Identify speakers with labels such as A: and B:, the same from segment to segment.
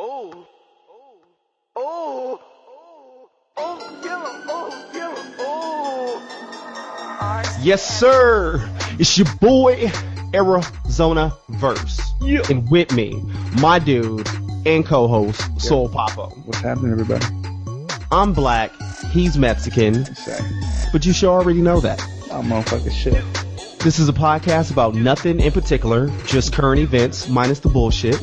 A: Oh. Oh. Oh, yellow. Oh, yellow. Oh.
B: Yes, sir. It's your boy, Arizona Verse.
C: Yeah.
B: And with me, my dude and co-host, Soul Papo.
C: What's happening, everybody?
B: I'm black, he's Mexican,
C: Say,
B: but you should already know that.
C: I'm motherfucking shit.
B: This is a podcast about nothing in particular, just current events minus the bullshit.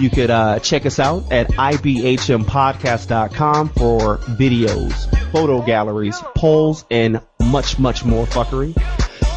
B: You could uh, check us out at ibhmpodcast.com for videos, photo galleries, polls, and much, much more fuckery.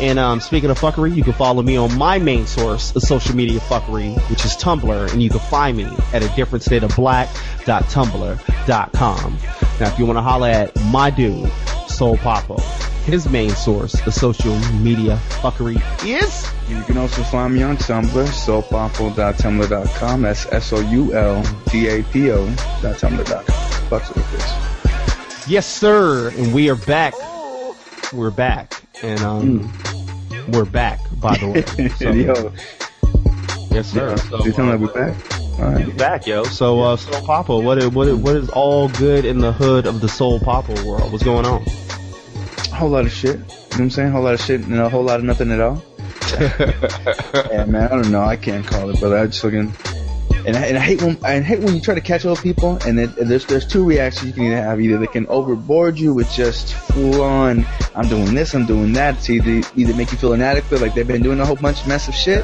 B: And um, speaking of fuckery, you can follow me on my main source of social media fuckery, which is Tumblr, and you can find me at a different state of black.tumblr.com. Now, if you want to holler at my dude, Soul Papo, his main source the social media fuckery is
C: You can also find me on Tumblr, soulpapo.tumblr.com. That's S-O-U-L-P-A-P-O dot tumblr.com. Fucks with this.
B: yes, sir, and we are back. We're back, and um, we're back. By the way, so,
C: Yo,
B: yes, sir. So,
C: you telling me we're back? Alright.
B: back, yo. So, uh, Soul Papo, what is, what is, what is all good in the hood of the Soul Papo world? What's going on?
C: A whole lot of shit. You know what I'm saying? A whole lot of shit and a whole lot of nothing at all. yeah, man, I don't know. I can't call it, but I just fucking. And I, and I hate when I hate when you try to catch up people, and, then and there's there's two reactions you can either have. Either they can overboard you with just full on, I'm doing this, I'm doing that, to either either make you feel inadequate, like they've been doing a whole bunch of mess of shit,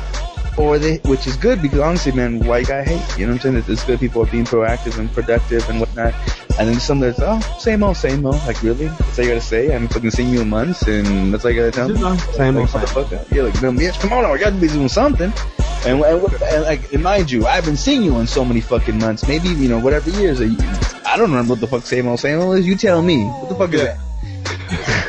C: or they, which is good because honestly, man, why you gotta hate? You know what I'm saying? It's good people are being proactive and productive and whatnot. And then some that's oh, same old, same old. Like really? That's all you gotta say? I haven't fucking seen you in months, and that's all you gotta tell me.
B: Same old, same.
C: motherfucker. Yeah, like, no, bitch, come on, I gotta be doing something. And, and, and like, and mind you, I haven't seen you in so many fucking months. Maybe you know, whatever years. I don't remember what the fuck same old, same old is. You tell me. What the fuck is that?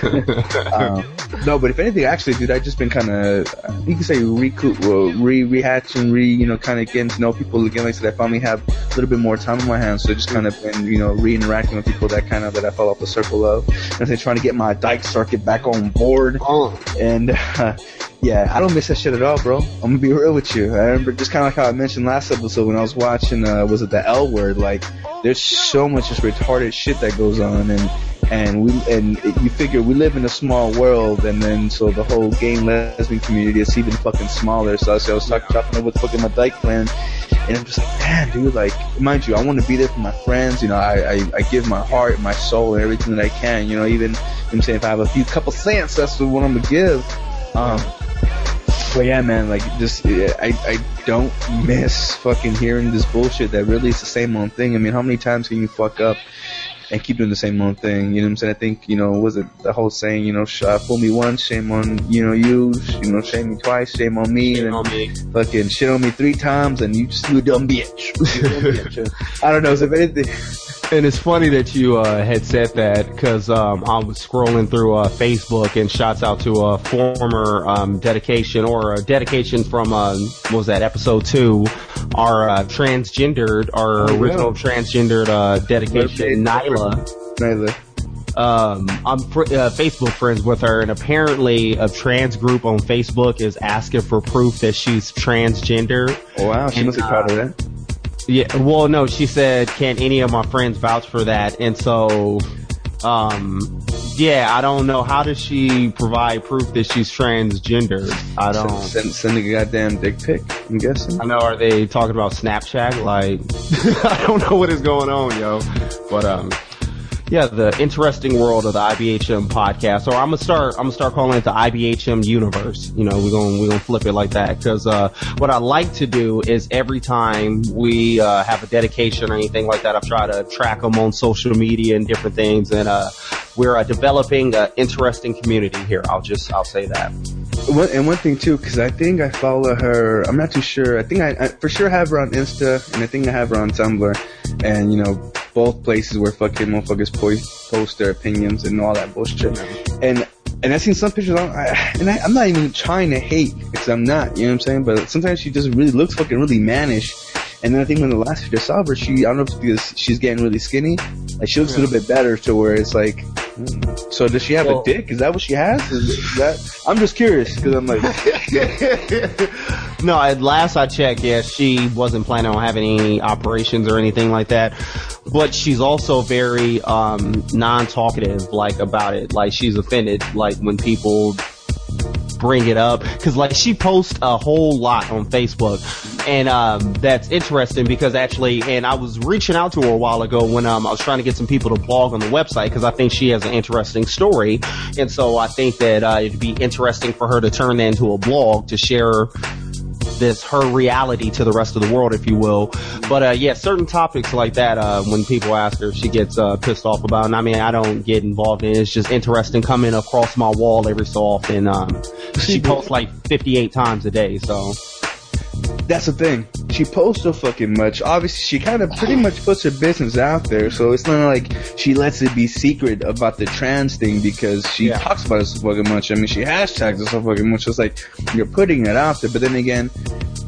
C: um, no, but if anything, actually, dude, I've just been kind of, you can say recoup, well, re rehatching, re, you know, kind of getting to know people again. Like I said, I finally have a little bit more time on my hands, so just kind of been, you know, re-interacting with people that kind of that I fell off the circle of, and then trying to get my Dyke circuit back on board.
B: Oh,
C: And uh, yeah, I don't miss that shit at all, bro. I'm gonna be real with you. I remember just kind of like how I mentioned last episode when I was watching, uh, was it the L word? Like, there's so much just retarded shit that goes on, and and we and you figure we live in a small world, and then so the whole gay lesbian community is even fucking smaller. So I, so I was talking chopping up with fucking my dyke plan, and I'm just like, man, dude, like, mind you, I want to be there for my friends. You know, I, I I give my heart, my soul, and everything that I can. You know, even you know I'm saying if I have a few couple cents, that's what I'm gonna give. Um, but yeah, man, like just I I don't miss fucking hearing this bullshit that really is the same old thing. I mean, how many times can you fuck up and keep doing the same old thing? You know what I'm saying? I think you know was it the whole saying? You know, sh- uh, fool me once, shame on you know you. sh- You know, shame me twice, shame on me, and
B: on me.
C: fucking shit on me three times, and you just you a dumb bitch. You a dumb bitch. I don't know. So if anything,
B: And it's funny that you uh, had said that because um, I was scrolling through uh, Facebook and shouts out to a former um, dedication or a dedication from uh, what was that episode two, our uh, transgendered, our
C: Oh, yeah.
B: original transgendered uh, dedication, Nyla.
C: Nyla.
B: Um, I'm fr- uh, Facebook friends with her, and apparently a trans group on Facebook is asking for proof that she's transgender.
C: Wow, she
B: And,
C: must be proud of that.
B: Yeah, well, no, she said, can any of my friends vouch for that? And so, um, yeah, I don't know. How does she provide proof that she's transgender? I don't.
C: send, send a goddamn dick pic. I'm guessing.
B: I know. Are they talking about Snapchat? Like, I don't know what is going on, yo. But um, yeah, the interesting world of the IBHM podcast. Or I'm gonna start. I'm gonna start calling it the IBHM universe. You know, we're gonna we're gonna flip it like that because uh, what I like to do is every time we uh, have a dedication or anything like that, I try to track them on social media and different things, and uh, we're uh, developing an interesting community here. I'll just I'll say that.
C: One, and one thing too, because I think I follow her. I'm not too sure. I think I, I for sure have her on Insta, and I think I have her on Tumblr, and you know both places where fucking motherfuckers post, post their opinions and all that bullshit. And and I've seen some pictures on, I, and I, I'm not even trying to hate because I'm not. You know what I'm saying? But sometimes she just really looks fucking really mannish. And then I think when the last picture I saw her, she I don't know if it's because she's getting really skinny, like she looks a little bit better to where it's like, hmm, So does she have
B: Well-
C: a dick? Is that what she has? Is that? I'm just curious because I'm like,
B: no, at last I checked, yeah, she wasn't planning on having any operations or anything like that. But she's also very um non-talkative, like about it. Like she's offended, like when people bring it up. Because like she posts a whole lot on Facebook and um that's interesting because actually and I was reaching out to her a while ago when um I was trying to get some people to blog on the website because I think she has an interesting story. And so I think that uh, it'd be interesting for her to turn that into a blog to share this her reality to the rest of the world, if you will. But uh, yeah, certain topics like that, uh, when people ask her, she gets uh, pissed off about. And I mean, I don't get involved in it. It's just interesting coming across my wall every so often. Um, she posts like 58 times a day, so
C: that's the thing. She posts so fucking much. Obviously, she kind of pretty much puts her business out there. So it's not like she lets it be secret about the trans thing because she
B: Yeah.
C: talks about it so fucking much. I mean, she hashtags it so fucking much. It's like you're putting it out there. But then again,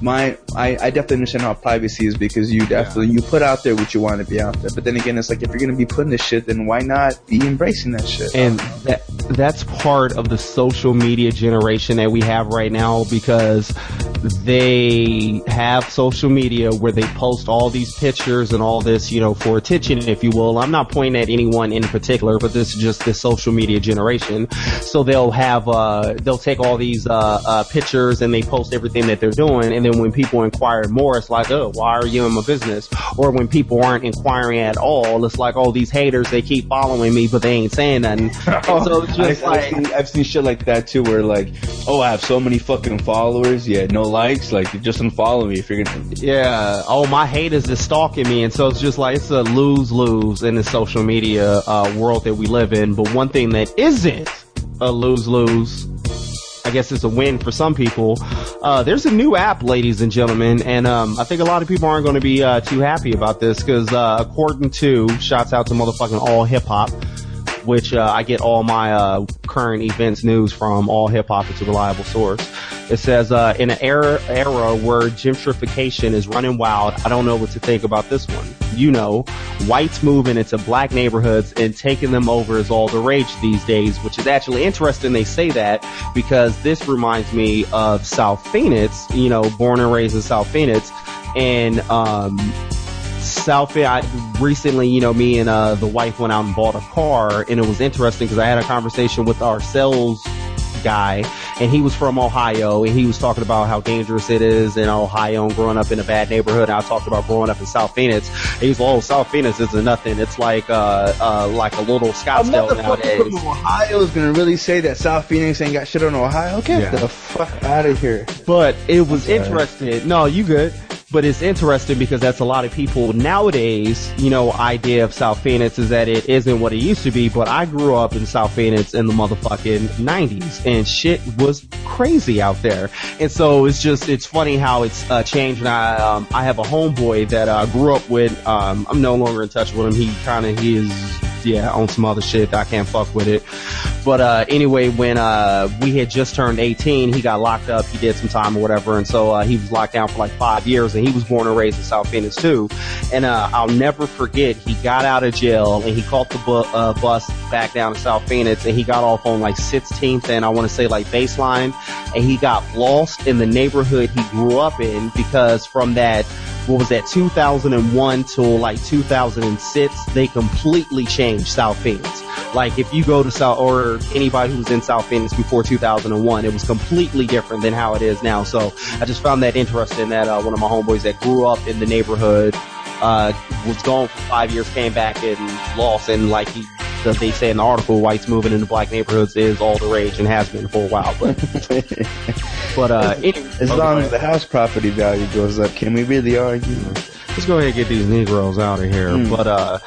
C: my I, I definitely understand how privacy is because you definitely you put out there what you want to be out there. But then again, it's like if you're gonna be putting this shit, then why not be embracing that shit?
B: and that that's part of the social media generation that we have right now because they have social media where they post all these pictures and all this, you know, for attention, if you will. I'm not pointing at anyone in particular, but this is just the social media generation. So they'll have, uh, they'll take all these, uh, uh, pictures and they post everything that they're doing. And then when people inquire more, it's like, oh, why are you in my business? Or when people aren't inquiring at all, it's like, oh, these haters, they keep following me, but they ain't saying nothing. so just
C: I,
B: like,
C: have seen, I've seen shit like that too, where like, oh, I have so many fucking followers, yeah, no likes, like you just unfollow me if you're gonna.
B: Yeah. Oh, my haters is stalking me, and so it's just like it's a lose lose in the social media uh, world that we live in. But one thing that isn't a lose lose, I guess it's a win for some people. Uh, there's a new app, ladies and gentlemen, and um, I think a lot of people aren't going to be uh, too happy about this because uh, according to shouts out to motherfucking all hip hop. Which uh, I get all my uh, current events news from. All hip hop is a reliable source. It says, uh, in an era, era where gentrification is running wild, I don't know what to think about this one. You know, whites moving into black neighborhoods and taking them over is all the rage these days, which is actually interesting they say that because this reminds me of South Phoenix, you know, born and raised in South Phoenix. And, um, South I recently, you know, me and uh, the wife went out and bought a car, and it was interesting because I had a conversation with our sales guy, and he was from Ohio, and he was talking about how dangerous it is in Ohio and growing up in a bad neighborhood. And I talked about growing up in South Phoenix. And was like, "Oh, South Phoenix isn't nothing. It's like uh, uh, like a little Scottsdale
C: motherfucker
B: nowadays."
C: from Ohio is gonna really say that South Phoenix ain't got shit on Ohio? Get
B: Yeah.
C: the fuck out of here.
B: But it was interesting. No, you good. But it's interesting because that's a lot of people nowadays, you know, idea of South Phoenix is that it isn't what it used to be. But I grew up in South Phoenix in the motherfucking 90s and shit was crazy out there. And so it's just, it's funny how it's uh, changed. And I, um, I have a homeboy that I grew up with. Um, I'm no longer in touch with him. He kind of, he is, yeah, on some other shit. I can't fuck with it. But uh, anyway, when uh, we had just turned 18, he got locked up. He did some time or whatever, and so uh, he was locked down for like five years. And he was born and raised in South Phoenix too. And uh, I'll never forget, he got out of jail and he caught the bu- uh, bus back down to South Phoenix, and he got off on like 16th and I want to say like baseline, and he got lost in the neighborhood he grew up in because from that what was that 2001 till like 2006 they completely changed south phoenix. Like if you go to south or anybody who's in south phoenix before 2001 it was completely different than how it is now. So i just found that interesting that uh, one of my homeboys that grew up in the neighborhood uh, was gone for five years came back and lost and like he that they say in the article whites moving into black neighborhoods is all the rage and has been for a while but but uh anyway,
C: As long as the house property value goes up, can we really argue?
B: Let's go ahead and get these Negroes out of here.
C: Hmm.
B: But uh,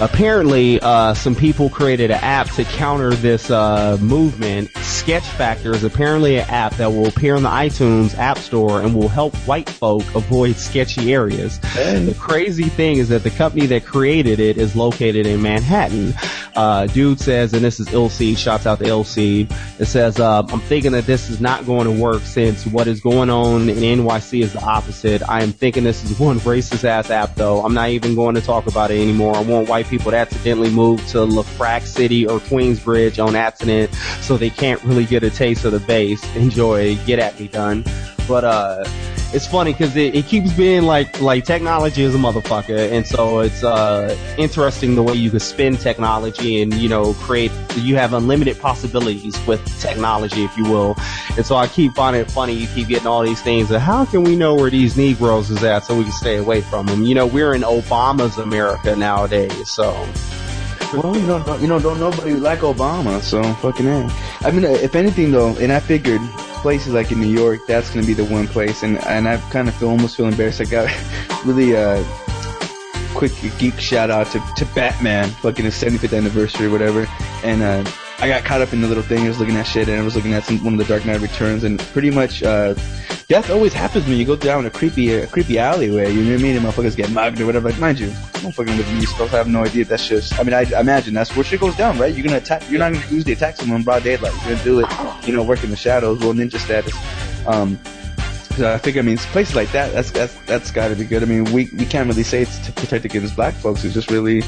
B: apparently, uh, some people created an app to counter this uh, movement. Sketch Factor is apparently an app that will appear in the iTunes App Store and will help white folk avoid sketchy areas.
C: Hey.
B: The crazy thing is that the company that created it is located in Manhattan. Uh, dude says, and this is Seed, shouts out to Seed. It says, uh, I'm thinking that this is not going to work since what is going on in NYC is the opposite. I am thinking this is one racist ass app though. I'm not even going to talk about it anymore. I want white people to accidentally move to Lefrak City or Queensbridge on accident so they can't really get a taste of the base. Enjoy, get at me done. But, uh, it's funny because it, it keeps being like like technology is a motherfucker, and so it's uh interesting the way you can spin technology and you know create you have unlimited possibilities with technology, if you will. And so I keep finding it funny. You keep getting all these things. Of how can we know where these Negroes is at so we can stay away from them? You know, we're in Obama's America nowadays, so.
C: Well, you know, don't, you know, don't nobody like Obama, so fucking i mean, if anything though, and I figured places like in New York, that's gonna be the one place, and and I kind of feel almost feel embarrassed. I got really uh quick geek shout out to to Batman, fucking his 75th anniversary or whatever, and uh I got caught up in the little thing. I was looking at shit, and I was looking at some, one of the Dark Knight Returns, and pretty much uh death always happens when you go down a creepy a creepy alleyway. You know what I mean? And motherfuckers get mugged or whatever. Like, mind you, don't fucking with me. Supposed have no idea. That's just. I mean, I, I imagine that's where shit goes down, right? You're gonna attack. You're not gonna usually attack someone in broad daylight. You're gonna do it, you know, work in the shadows, little ninja status. Um, so I figure, I mean, places like that, that's that's that's got to be good. I mean, we we can't really say it's to protect against black folks. It's just really, you know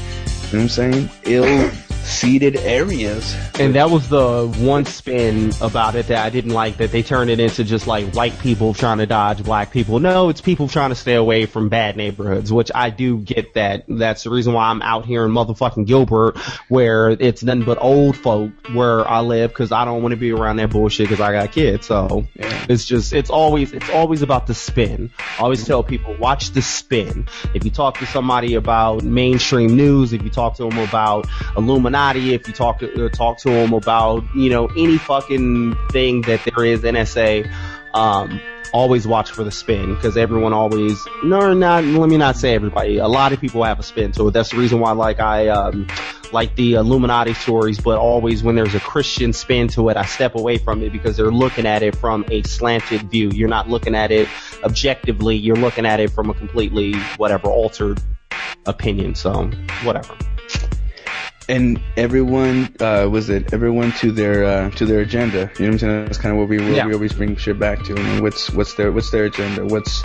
C: what I'm saying, ill seeded areas.
B: And that was the one spin about it that I didn't like that they turned it into just like white people trying to dodge black people. No, it's people trying to stay away from bad neighborhoods, which I do get that. That's the reason why I'm out here in motherfucking Gilbert where it's nothing but old folk where I live because I don't want to be around that bullshit because I got kids. So
C: Yeah.
B: it's just, it's always, it's always about the spin. I always tell people, watch the spin. If you talk to somebody about mainstream news, if you talk to them about Illuminati, if you talk to, uh, talk to them about, you know, any fucking thing that there is NSA, um, always watch for the spin because everyone always no not let me not say everybody. A lot of people have a spin to it. That's the reason why like i um like the illuminati stories but always when there's a christian spin to it i step away from it because they're looking at it from a slanted view. You're not looking at it objectively. You're looking at it from a completely whatever altered opinion. So whatever
C: and everyone uh, was it everyone to their uh, to their agenda. You know what I'm saying? That's kind of what we what
B: Yeah.
C: we always bring shit back to. I mean, what's what's their what's their agenda? What's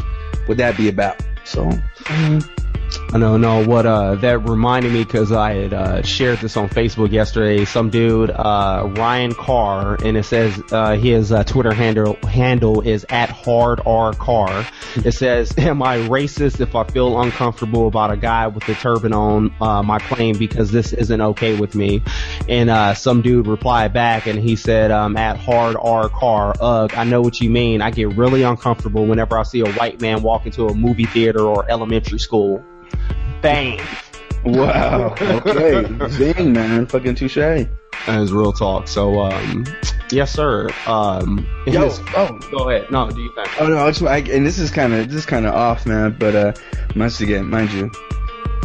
C: would that be about? So
B: I know, no, what, uh, that reminded me because I had, uh, shared this on Facebook yesterday. Some dude, uh, Ryan Carr, and it says, uh, his, uh, Twitter handle, handle is at hard R Carr. It says, am I racist if I feel uncomfortable about a guy with a turban on, uh, my plane because this isn't okay with me? And, uh, some dude replied back and he said, um, at hard R Carr, ugh, I know what you mean. I get really uncomfortable whenever I see a white man walk into a movie theater or elementary school. Bang.
C: wow, okay, zing man, fucking touche.
B: That is real talk. So, um, yes, sir. Um,
C: Yo,
B: this-
C: oh,
B: go ahead. No, do you think?
C: Oh no, I just, I, and this is kind of this is kind of off, man. But uh, once again, mind you,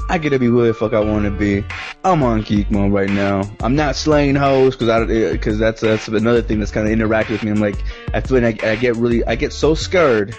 C: I get to be who the fuck I want to be. I'm on geek mode right now. I'm not slaying hoes because I because that's that's another thing that's kind of interacting with me. I'm like, I feel like I, I get really, I get so scared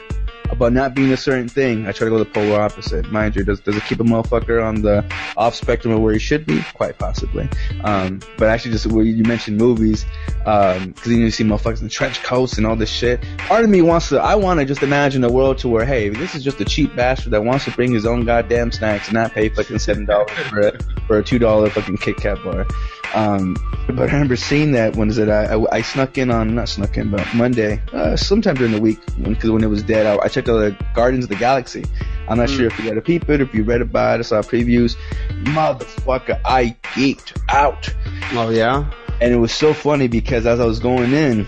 C: about not being a certain thing. I try to go the polar opposite. Mind you, does does it keep a motherfucker on the off spectrum of where he should be? Quite possibly. Um, but actually, just where you mentioned movies, um, because you, know, you see motherfuckers in trench coats and all this shit. Part of me wants to, I want to just imagine a world to where, hey, this is just a cheap bastard that wants to bring his own goddamn snacks and not pay fucking seven dollars for a for a two dollar fucking Kit Kat bar. Um, but I remember seeing that when is it? I, I, I snuck in on not snuck in, but Monday, uh, sometime during the week, because when, it was dead, I, I checked out the Guardians of the Galaxy. I'm not sure if you got a peep it, if you read about it, I saw previews. Motherfucker, I geeked out
B: Oh yeah.
C: and it was so funny because as I was going in,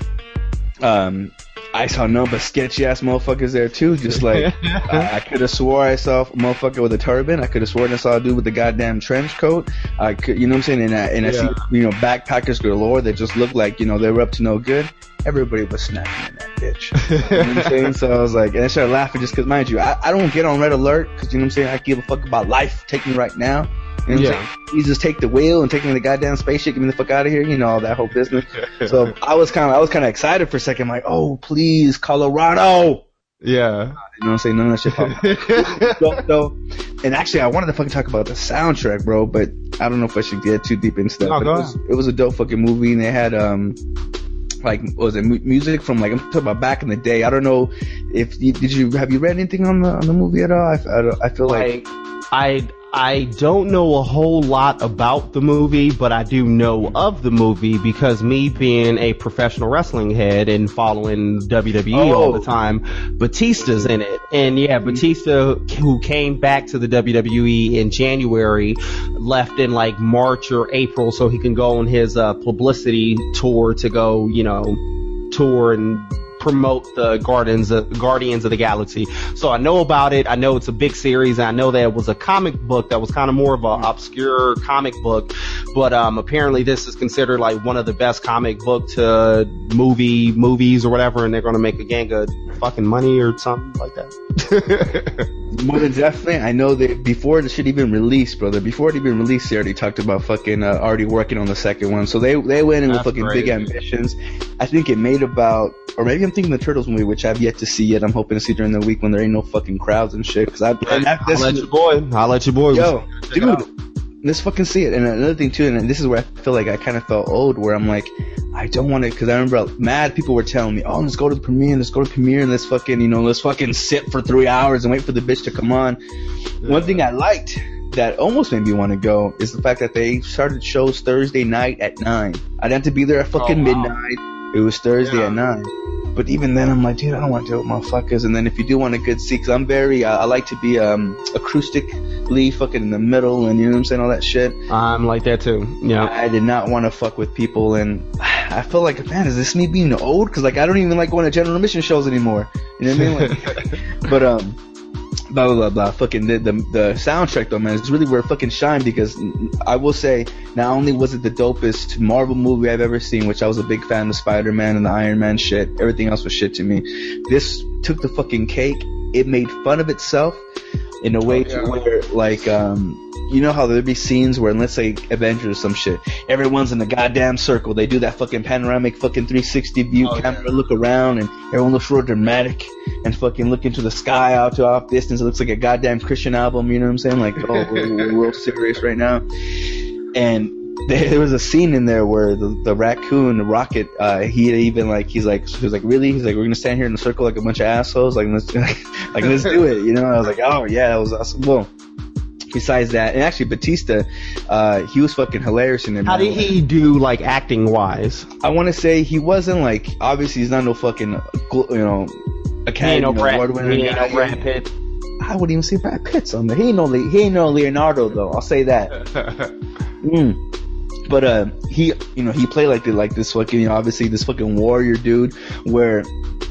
C: um, I saw nothing but sketchy ass motherfuckers there too. Just like I, I could have swore I saw a motherfucker with a turban. I could have sworn I saw a dude with a goddamn trench coat. I could, you know what I'm saying? And I, and I see you know backpackers galore that just look like you know they were up to no good. Everybody was snapping in that bitch. You know what I'm saying? So I was like, and I started laughing just because, mind you, I, I don't get on red alert because you know what I'm saying. I give a fuck about life. Take me right now. You know what I'm
B: Yeah.
C: saying? You just take the wheel and take me the goddamn spaceship, get me the fuck out of here. You know all that whole business. So I was kind of, I was kind of excited for a second, like, oh please, Colorado.
B: Yeah.
C: You know what I'm saying? None of that shit. popped so, so, and actually, I wanted to fucking talk about the soundtrack, bro. But I don't know if I should get too deep into that,
B: No,
C: but
B: go
C: it was, it was a dope fucking movie, and they had um like was it music from like I'm talking about back in the day. I don't know if you, did you have you read anything on the on the movie at all? I, I, I feel like
B: Like, I I don't know a whole lot about the movie, but I do know of the movie because me being a professional wrestling head and following WWE all
C: Oh.
B: the time, Batista's in it. And yeah, Batista, who came back to the WWE in January, left in like March or April so he can go on his uh, publicity tour to go, you know, tour and promote the Guardians of, Guardians of the Galaxy. So I know about it. I know it's a big series. And I know that it was a comic book that was kind of more of an obscure comic book, but um, apparently this is considered like one of the best comic book to movie movies or whatever, and they're going to make a gang of fucking money or something like that.
C: More than definitely, I know that before the shit even released, brother. Before it even released, they already talked about fucking uh, already working on the second one. So they they went in with
B: That's
C: fucking big ambitions. I think it made about, or maybe I'm thinking the Turtles movie, which I've yet to see yet. I'm hoping to see during the week when there ain't no fucking crowds and shit. Because I, that,
B: I'll let your boy. I'll let your boy.
C: yo,
B: Check it out.
C: dude, let's fucking see it. And another thing too, and this is where I feel like I kind of felt old, where I'm like, I don't want to, because I remember mad people were telling me, oh, let's go to the premiere, let's go to the premiere, and let's fucking, you know, let's fucking sit for three hours and wait for the bitch to come on. One thing I liked that almost made me want to go is the fact that they started shows Thursday night at nine. I didn't have to be there at fucking
B: Oh, wow.
C: midnight. It was Thursday
B: Yeah.
C: at nine. But even then, I'm like, dude, I don't want to deal with motherfuckers. And then if you do want a good seat, cause I'm very, uh, I like to be um acoustically fucking in the middle, and you know what I'm saying, all that shit.
B: I'm like that too. Yeah.
C: I did not want to fuck with people, and I feel like, man, is this me being old? Because like I don't even like going to general admission shows anymore. You know what I mean? Like, but um, blah blah blah blah. Fucking the, the the soundtrack though, man, it's really where it fucking shined because I will say, not only was it the dopest Marvel movie I've ever seen, which I was a big fan of Spider Man and the Iron Man shit. Everything else was shit to me. This took the fucking cake. It made fun of itself in a way
B: yeah.
C: to where like um you know how there'd be scenes where let's say Avengers or some shit, everyone's in the goddamn circle. They do that fucking panoramic fucking 360 view
B: Oh,
C: camera,
B: yeah.
C: look around, and everyone looks real dramatic and fucking look into the sky out to off distance. It looks like a goddamn Christian album. You know what I'm saying? Like, oh, we're, we're real serious right now. And there, was a scene in there where the, the raccoon, the rocket, uh, he even like, he's like, he was like, really? He's like, we're gonna stand here in a circle like a bunch of assholes, like let's, like let's do it, you know? I was like, oh yeah, that was awesome. Well, besides that, and actually Batista, uh, he was fucking hilarious in there.
B: How did he do, like acting wise?
C: I want to say he wasn't like, obviously he's not no fucking, you know, Academy
B: no
C: Award winner.
B: He ain't no. Brad Pitt.
C: I wouldn't even see Brad Pitt's on there. He ain't no, Le- he ain't no Leonardo though. I'll say that. Mm. But uh, he, you know, he played like the, like this fucking, you know, obviously this fucking warrior dude. Where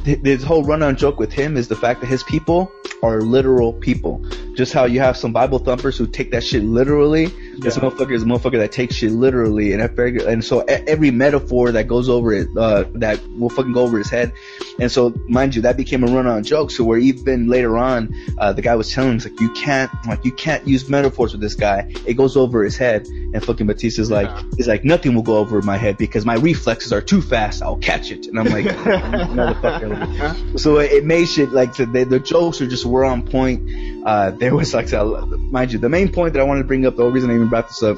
C: th- this whole run-on joke with him is the fact that his people are literal people. Just how you have some Bible thumpers who take that shit literally. This motherfucker is a motherfucker that takes shit literally, and I figure, and so every metaphor that goes over it, uh, that will fucking go over his head. And so, mind you, that became a run-on joke. So where even later on, uh, the guy was telling him, he's like, you can't, like, you can't use metaphors with this guy. It goes over his head. And fucking Batista's like,
B: Yeah.
C: he's like, nothing will go over my head because my reflexes are too fast. I'll catch it. And I'm like, motherfucker. So it it made shit like the, the jokes are just were on point. Uh, there was like, a- mind you, the main point that I wanted to bring up, the only reason I even brought this up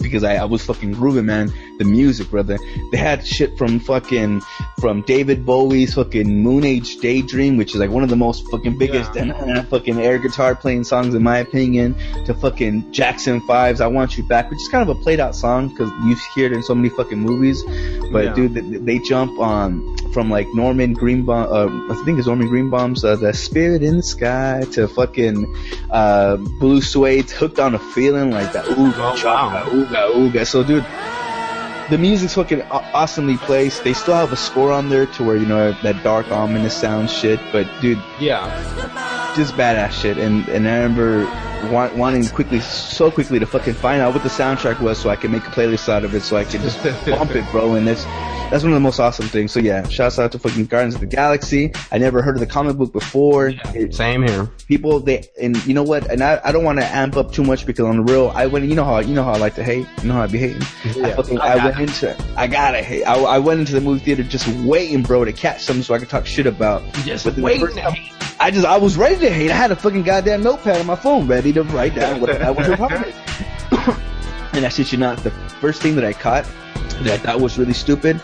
C: because I, I was fucking grooving, man. The music, brother. They had shit from fucking, from David Bowie's fucking Moon Age Daydream, which is like one of the most fucking biggest fucking air guitar playing songs in my opinion, to fucking Jackson 5's I Want You Back, which is kind of a played out song because you hear it in so many fucking movies. But
B: Yeah.
C: dude, they, they jump on from like Norman Greenbaum, uh, I think it's Norman Greenbaum's uh, The Spirit in the Sky to fucking uh, Blue Swede's Hooked on a Feeling like that. Ooga,
B: Oh, wow.
C: ooga, ooga. So dude, the music's fucking aw- awesomely placed. They still have a score on there to where, you know, that dark, ominous sound shit. But dude,
B: Yeah.
C: just badass shit. And and I remember want, wanting quickly, so quickly to fucking find out what the soundtrack was, so I could make a playlist out of it, so I could just bump it, bro. And that's that's one of the most awesome things. So yeah, shouts out to fucking Guardians of the Galaxy. I never heard of the comic book before. It-
B: Same here.
C: people they and you know what? And I, I don't want to amp up too much because on the real, I went. You know how you know how I like to hate. You know how I be hating. I
B: Yeah.
C: fucking
B: I
C: I, went into I gotta hate. I, I went into the movie theater just waiting, bro, to catch something so I could talk shit about.
B: Just
C: But
B: waiting
C: first
B: to hate.
C: I just I was ready to hate. I had a fucking goddamn notepad on my phone ready to write down what I was about. And I shit you not, the first thing that I caught that I thought was really stupid,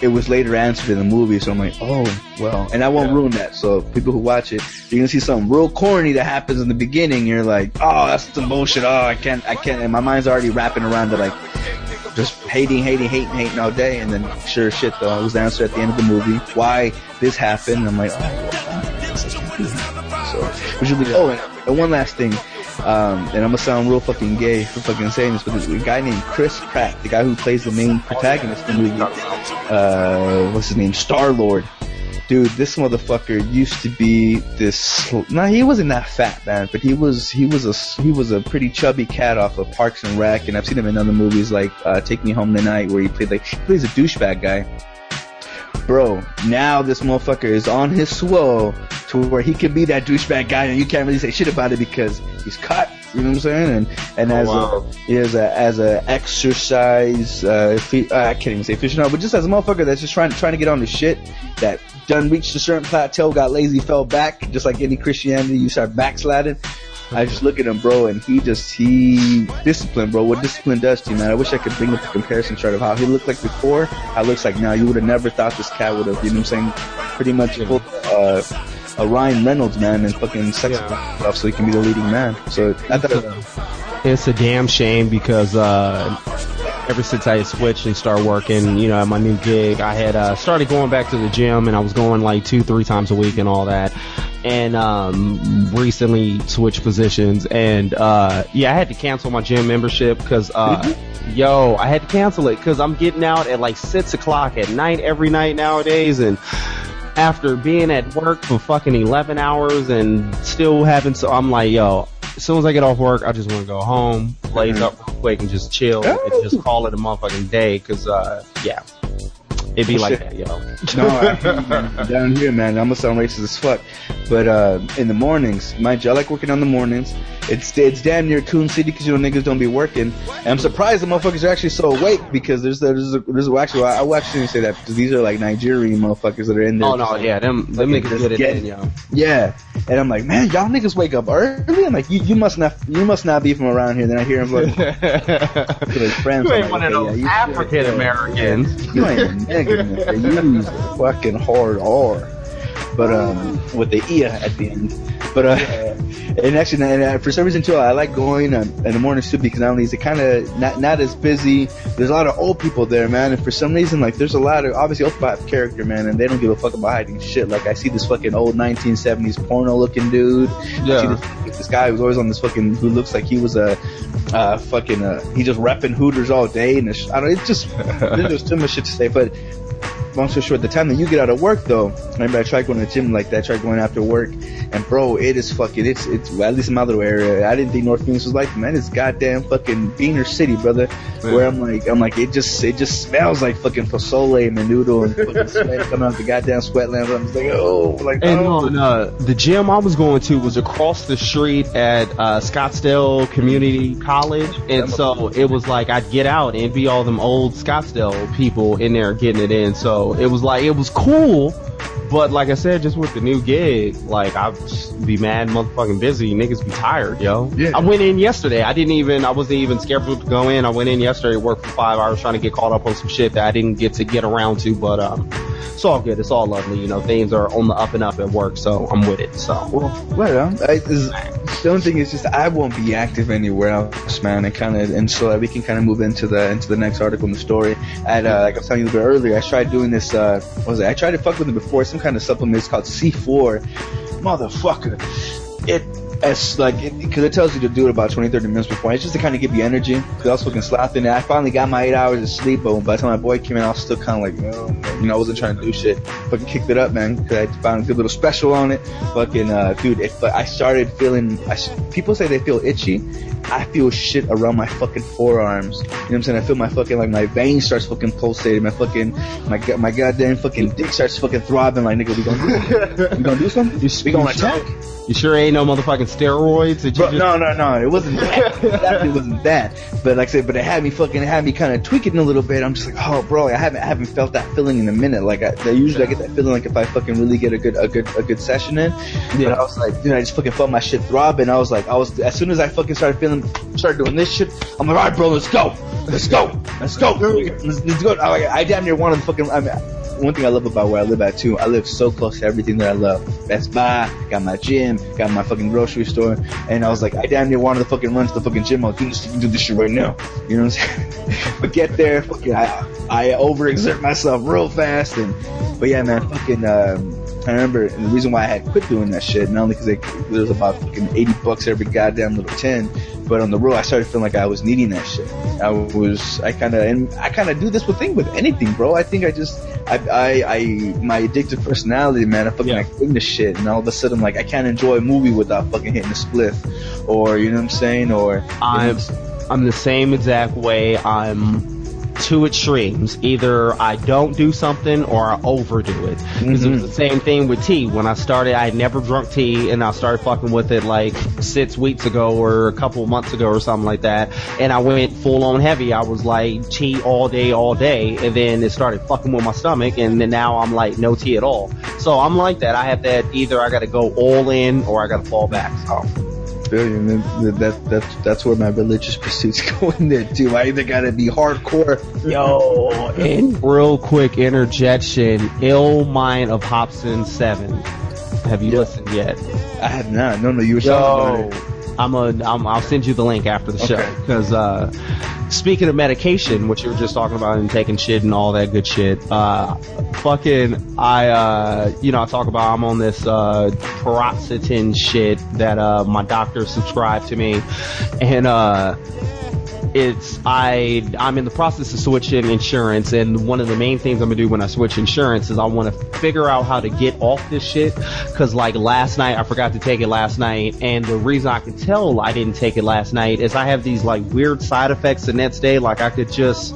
C: it was later answered in the movie. So I'm like, oh, well, and I won't
B: Yeah.
C: ruin that. So people who watch it, you're gonna see something real corny that happens in the beginning. You're like, oh, that's some bullshit. Oh, I can't, I can't. And my mind's already wrapping around to like, just hating, hating, hating, hating all day. And then sure shit though, it was the answer at the end of the movie. Why this happened. I'm like, oh, well, so, which be, oh, and, and one last thing. Um, and I'm gonna sound real fucking gay for fucking saying this, but there's a guy named Chris Pratt, the guy who plays the main protagonist in the movie, uh, what's his name? Star Lord. Dude, this motherfucker used to be this. Nah, he wasn't that fat, man, but he was he was a he was a pretty chubby cat off of Parks and Rec, and I've seen him in other movies like uh, Take Me Home Tonight, where he played like he plays a douchebag guy. Bro, now this motherfucker is on his swole to where he can be that douchebag guy, and you can't really say shit about it because he's cut. You know what I'm saying? And and
B: Oh,
C: as
B: wow.
C: a as a as a exercise, uh, fe- uh, I can't even say aficionado, but just as a motherfucker that's just trying trying to get on the shit that done reached a certain plateau, got lazy, fell back, just like any Christianity, you start backsliding. I just look at him, bro, and he just he discipline, bro. What discipline does to you, man? I wish I could bring up the comparison chart of how he looked like before, how he looks like now. You would have never thought this cat would have, you know what I'm saying? Pretty much uh, a Ryan Reynolds man and fucking sex
B: Yeah.
C: stuff, so he can be the leading man. So I thought,
B: It's a damn shame because uh, ever since I had switched and started working, you know, at my new gig, I had uh, started going back to the gym and I was going like two, three times a week and all that. And um, recently switched positions and uh, yeah, I had to cancel my gym membership because uh, yo, I had to cancel it because I'm getting out at like six o'clock at night every night nowadays and after being at work for fucking 11 hours and still having so I'm like, yo, as soon as I get off work, I just want to go home, blaze up real quick and just chill and just call it a motherfucking day cause, uh, yeah. It'd be like that, yo.
C: no, I, down here, man, I'm gonna sound racist as fuck. But uh, in the mornings, mind you, I like working on the mornings. It's it's damn near Coon City because you know niggas don't be working. And I'm surprised the motherfuckers are actually so awake because there's there's a, there's a, actually I, I actually didn't say that because these are like Nigerian motherfuckers that are in there.
B: Oh no, yeah, them, them
C: Fucking
B: niggas get it
C: get-
B: in, yo.
C: Yeah, and I'm like, man, y'all niggas wake up early. I'm like, you, you must not you must not be from around here. Then I hear him like, to his friends.
B: You
C: I'm
B: ain't
C: like,
B: one of those
C: yeah,
B: African Americans.
C: You ain't a nigga. You fucking hard R. But um, with the ear at the end. But uh, and actually, and uh, for some reason too, I like going um, in the mornings too because not only is it kind of not not as busy. There's a lot of old people there, man, and for some reason, like there's a lot of obviously old people have character, man, and they don't give a fuck about hiding shit. Like I see this fucking old 1970s porno looking dude.
B: Yeah.
C: this, this guy who's always on this fucking who looks like he was a uh, fucking uh, he just repping Hooters all day, and it's, I don't. It's just there's too much shit to say, but long story short, the time that you get out of work though, I remember I tried going to the gym like that, I tried going after work, and bro, it is fucking, it's, it's, well, at least in my little area, I didn't think North Phoenix was like, man, it's goddamn fucking Beaner City, brother, where I'm like, I'm like, it just, it just smells like fucking pozole and menudo and fucking sweat coming out the goddamn sweatlands, I'm just like, oh, like,
B: And
C: oh.
B: on uh, the gym I was going to was across the street at uh, Scottsdale Community College, and so it was like I'd get out and be all them old Scottsdale people in there getting it in. So it was like it was cool, but like I said, just with the new gig, like I'd be mad, motherfucking busy. Niggas be tired, yo.
C: Yeah.
B: I went in yesterday. I didn't even. I wasn't even scheduled to go in. I went in yesterday, worked for five hours, trying to get caught up on some shit that I didn't get to get around to, but um. It's all good. It's all lovely. You know, things are on the up and up at work, so I'm with it. So
C: Well, well, I, is, the only thing is just I won't be active anywhere else, man, and kind of, and so that we can kind of move into the into the next article in the story. And uh, like I was telling you a bit earlier, I tried doing this. Uh, what was it? I tried to fuck with it before. Some kind of supplement. It's called C4. Motherfucker, it. It's like, because it, tells you to do it about 20, 30 minutes before. It's just to kind of give you energy. Because I was fucking slapping it. I finally got my eight hours of sleep, but by the time my boy came in, I was still kind of like, oh, you know, I wasn't trying to do shit. Fucking kicked it up, man. Because I found a good little special on it. Fucking, uh, dude, it, but I started feeling, I, people say they feel itchy. I feel shit around my fucking forearms. You know what I'm saying? I feel my fucking, like, my veins starts fucking pulsating. My fucking, my, my goddamn fucking dick starts fucking throbbing. Like, nigga, we gonna do, we gonna do something? We gonna attack?
B: You sure ain't no motherfucking steroids? Did you
C: Bro,
B: just-
C: no, no, no, it wasn't that. it wasn't that. But like I said, but it had me fucking, it had me kind of tweaking a little bit. I'm just like, oh, bro, I haven't, I haven't felt that feeling in a minute. Like, I, I usually I get that feeling like if I fucking really get a good, a good, a good session in.
B: Yeah.
C: But I was like, dude, I just fucking felt my shit throbbing. I was like, I was, as soon as I fucking started feeling, started doing this shit, I'm like, all right, bro, let's go, let's go, let's go, let's, let's go. I, I damn near wanted to fucking. I mean, one thing I love about where I live at too, I live so close to everything that I love. Best Buy, got my gym, got my fucking grocery store, and I was like, I damn near wanted to fucking run to the fucking gym. I'll do this, do this shit right now. You know what I'm saying? but get there, fucking, I, I overexert myself real fast, and but yeah, man, fucking. Um, I remember and the reason why I had quit doing that shit, not only because it was about fucking 80 bucks every goddamn little 10, but on the road I started feeling like I was needing that shit. I was, I kind of, and I kind of do this with thing with anything, bro. I think I just, I, I, I my addictive personality, man, I fucking
B: Yeah.
C: like shit, and all of a sudden, like, I can't enjoy a movie without fucking hitting a spliff, or, you know what I'm saying, or,
B: I'm I'm the same exact way. I'm two extremes. Either I don't do something or I overdo it. Because it was the mm-hmm. same thing with tea. When I started, I had never drunk tea, and I started fucking with it like six weeks ago or a couple of months ago or something like that. And I went full on heavy. I was like tea all day, all day, and then it started fucking with my stomach, and then now I'm like no tea at all. So I'm like that. I have that either I got to go all in or I got to fall back. So.
C: Billion. That, that, that's, that's where my religious pursuits go in there too. I either gotta be hardcore.
B: Yo, and real quick interjection, Ill Mind of Hopsin 7. Have you
C: Yeah.
B: listened yet?
C: I have not. No, no, you were talking about it.
B: I'm a, I'm, I'll send you the link after the show.
C: Okay.
B: Cause, uh, speaking of medication, which you were just talking about and taking shit and all that good shit, uh, fucking, I, uh, you know, I talk about I'm on this, uh, paroxetine shit that, uh, my doctor subscribed to me. And, uh, it's I I'm in the process of switching insurance, and one of the main things I'm gonna do when I switch insurance is I want to figure out how to get off this shit. Cause like last night I forgot to take it last night, and the reason I can tell I didn't take it last night is I have these like weird side effects the next day. Like I could just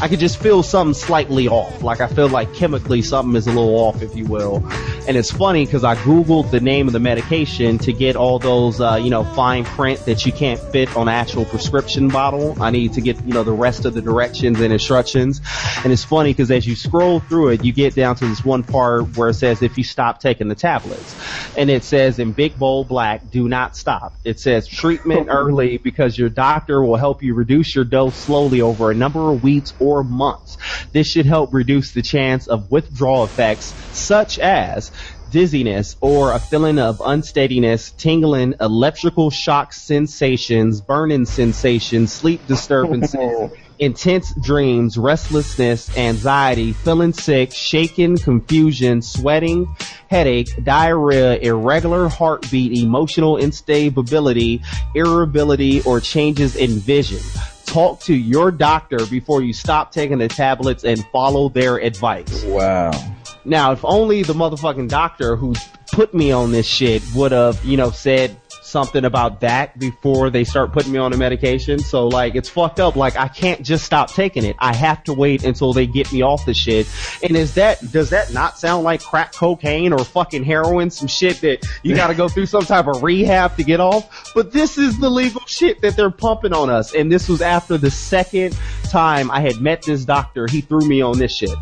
B: I could just feel something slightly off. Like I feel like chemically something is a little off, if you will. And it's funny because I googled the name of the medication to get all those, uh, you know, fine print that you can't fit on actual prescription bottle. I need to get, you know, the rest of the directions and instructions. And it's funny because as you scroll through it, you get down to this one part where it says if you stop taking the tablets, and it says in big bold black, do not stop. It says treatment early because your doctor will help you reduce your dose slowly over a number of weeks or months. This should help reduce the chance of withdrawal effects such as dizziness or a feeling of unsteadiness, tingling, electrical shock sensations, burning sensations, sleep disturbances, intense dreams, restlessness, anxiety, feeling sick, shaking, confusion, sweating, headache, diarrhea, irregular heartbeat, emotional instability, irritability, or changes in vision. Talk to your doctor before you stop taking the tablets and follow their advice.
C: Wow.
B: Now, if only the motherfucking doctor who put me on this shit would have, you know, said something about that before they start putting me on the medication. So like, it's fucked up. Like, I can't just stop taking it. I have to wait until they get me off the shit. And is that, does that not sound like crack cocaine or fucking heroin? Some shit that you gotta go through some type of rehab to get off? But this is the legal shit that they're pumping on us. And this was after the second time I had met this doctor. He threw me on this shit.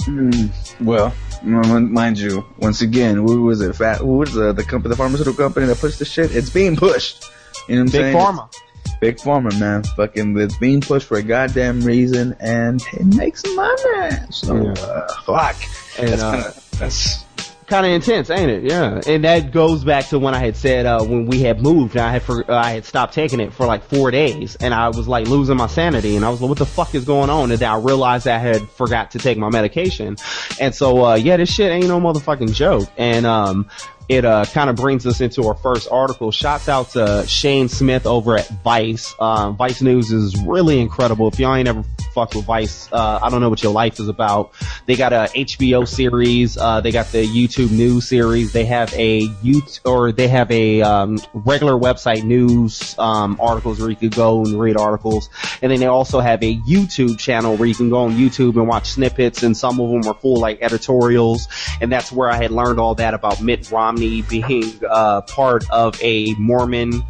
C: Mm, well, mind you, once again, who was it? Fat, who was the, the company, the pharmaceutical company that pushed the shit? It's being pushed. You know what I'm
B: Big
C: saying?
B: Big pharma.
C: Big Pharma, man. Fucking, it's being pushed for a goddamn reason, and it makes money. So,
B: Yeah.
C: uh, fuck.
B: And,
C: that's
B: uh,
C: kinda, that's,
B: kind of intense, ain't it? Yeah, and that goes back to when I had said uh, when we had moved, I had for, uh, I had stopped taking it for like four days, and I was like losing my sanity, and I was like, "What the fuck is going on?" And then I realized I had forgot to take my medication, and so uh, yeah, this shit ain't no motherfucking joke, and um. It uh, kind of brings us into our first article. Shouts out to Shane Smith over at Vice. Um, Vice News is really incredible. If y'all ain't ever fucked with Vice, uh, I don't know what your life is about. They got a HBO series. Uh, they got the YouTube news series. They have a YouTube or they have a um, regular website news um, articles where you could go and read articles, and then they also have a YouTube channel where you can go on YouTube and watch snippets, and some of them are full like editorials, and that's where I had learned all that about Mitt Romney Romney being uh, part of a Mormon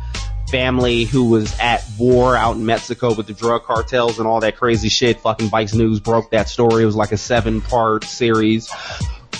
B: family who was at war out in Mexico with the drug cartels and all that crazy shit. Fucking Vice News broke that story. It was like a seven part series.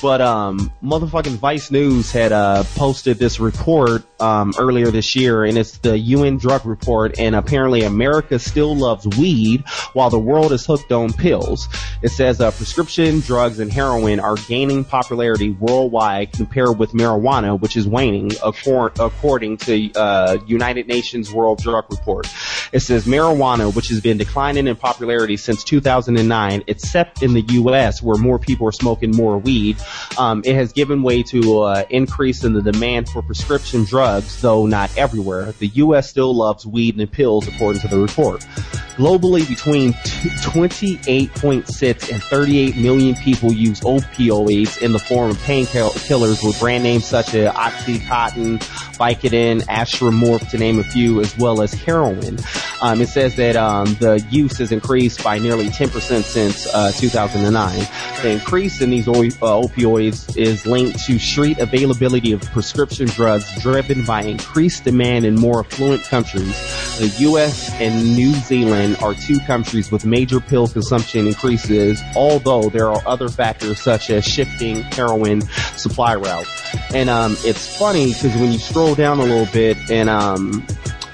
B: But um, motherfucking Vice News had uh, posted this report um, earlier this year, and it's the UN drug report. And apparently, America still loves weed while the world is hooked on pills. It says uh, prescription drugs and heroin are gaining popularity worldwide compared with marijuana, which is waning, according to uh, United Nations World Drug Report. It says marijuana, which has been declining in popularity since 2009, except in the U.S., where more people are smoking more weed um, it has given way to uh, increase in the demand for prescription drugs, though not everywhere. The U.S. still loves weed and pills, according to the report. Globally, between 28.6 and 38 million people use opioids in the form of painkillers with brand names such as Oxycontin, Vicodin, Astramorph, to name a few, as well as heroin. Um, it says that um, the use has increased by nearly 10% since uh, 2009. The increase in these o- uh, opioids is linked to street availability of prescription drugs driven by increased demand in more affluent countries. The U.S. and New Zealand are two countries with major pill consumption increases, although there are other factors such as shifting heroin supply routes. And um, it's funny because when you scroll down a little bit and um,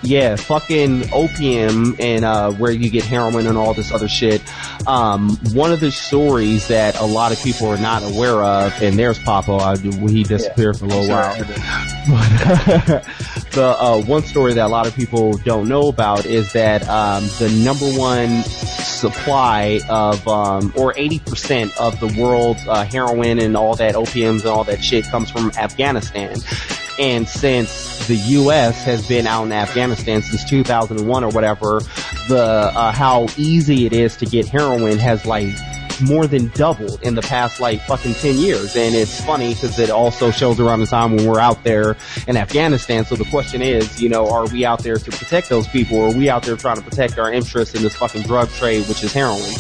B: yeah, fucking opium and uh, where you get heroin and all this other shit. Um, one of the stories that a lot of people are not aware of, and there's Papo, uh, he disappeared yeah, for a little while. But the uh, one story that a lot of people don't know about is that um, the number one supply of, um, or 80% of the world's uh, heroin and all that opiums and all that shit comes from Afghanistan. And since the U.S. has been out in Afghanistan since 2001 or whatever, the uh, how easy it is to get heroin has like more than doubled in the past like fucking 10 years. And it's funny because it also shows around the time when we're out there in Afghanistan. So the question is, you know, are we out there to protect those people or are we out there trying to protect our interests in this fucking drug trade, which is heroin?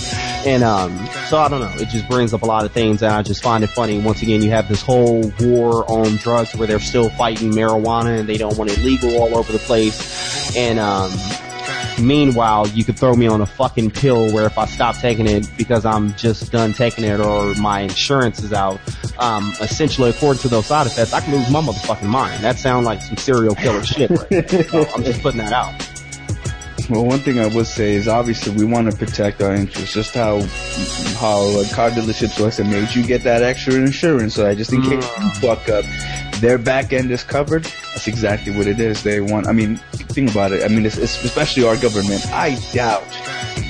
B: And, um, so I don't know. It just brings up a lot of things and I just find it funny. Once again, you have this whole war on drugs where they're still fighting marijuana and they don't want it legal all over the place. And, um, Meanwhile, you could throw me on a fucking pill where if I stop taking it because I'm just done taking it or my insurance is out, um, essentially according to those side effects, I can lose my motherfucking mind. That sounds like some serial killer shit right so I'm just putting that out.
C: Well, one thing I would say is obviously we want to protect our interests. Just how how a car dealership like I made you get that extra insurance, so that just in case you mm. fuck up, their back end is covered. That's exactly what it is. They want. I mean, think about it. I mean, it's, it's especially our government. I doubt.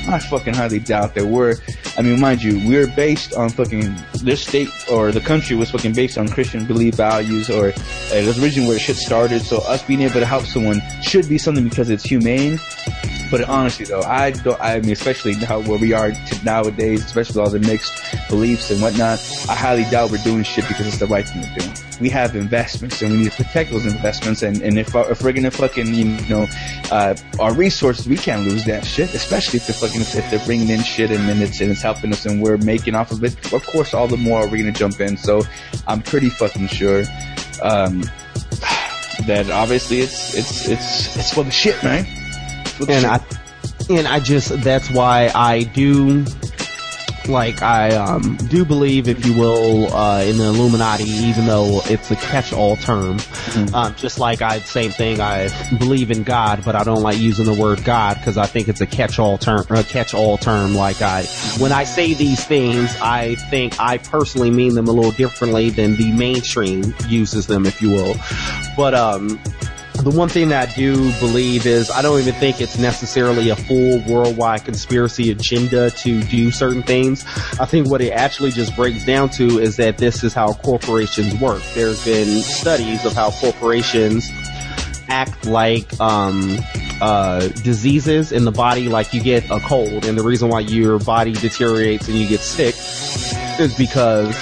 C: I fucking highly doubt that we're. I mean, mind you, we're based on fucking this state or the country was fucking based on Christian belief values or uh, was originally where shit started. So us being able to help someone should be something because it's humane. But honestly, though, I don't. I mean, especially how where we are nowadays, especially with all the mixed beliefs and whatnot. I highly doubt we're doing shit because it's the right thing to do. We have investments, and we need to protect those investments. And, and if if we're gonna fucking you know uh, our resources, we can't lose that shit. Especially if they're fucking if they're bringing in shit and then it's and it's helping us and we're making off of it. Of course, all the more we're gonna jump in. So I'm pretty fucking sure. Um, that obviously it's it's it's it's for the shit, man
B: and I and I just that's why I do like I um, do believe, if you will, uh, in the Illuminati, even though it's a catch-all term. Mm-hmm. Um, just like I, same thing. I believe in God, but I don't like using the word God because I think it's a catch-all term. A catch-all term. Like I, when I say these things, I think I personally mean them a little differently than the mainstream uses them, if you will. But um, the one thing that I do believe is I don't even think it's necessarily a full worldwide conspiracy agenda to do certain things. I think what it actually just breaks down to is that this is how corporations work. There's been studies of how corporations act like um, uh, diseases in the body, like you get a cold, and the reason why your body deteriorates and you get sick is because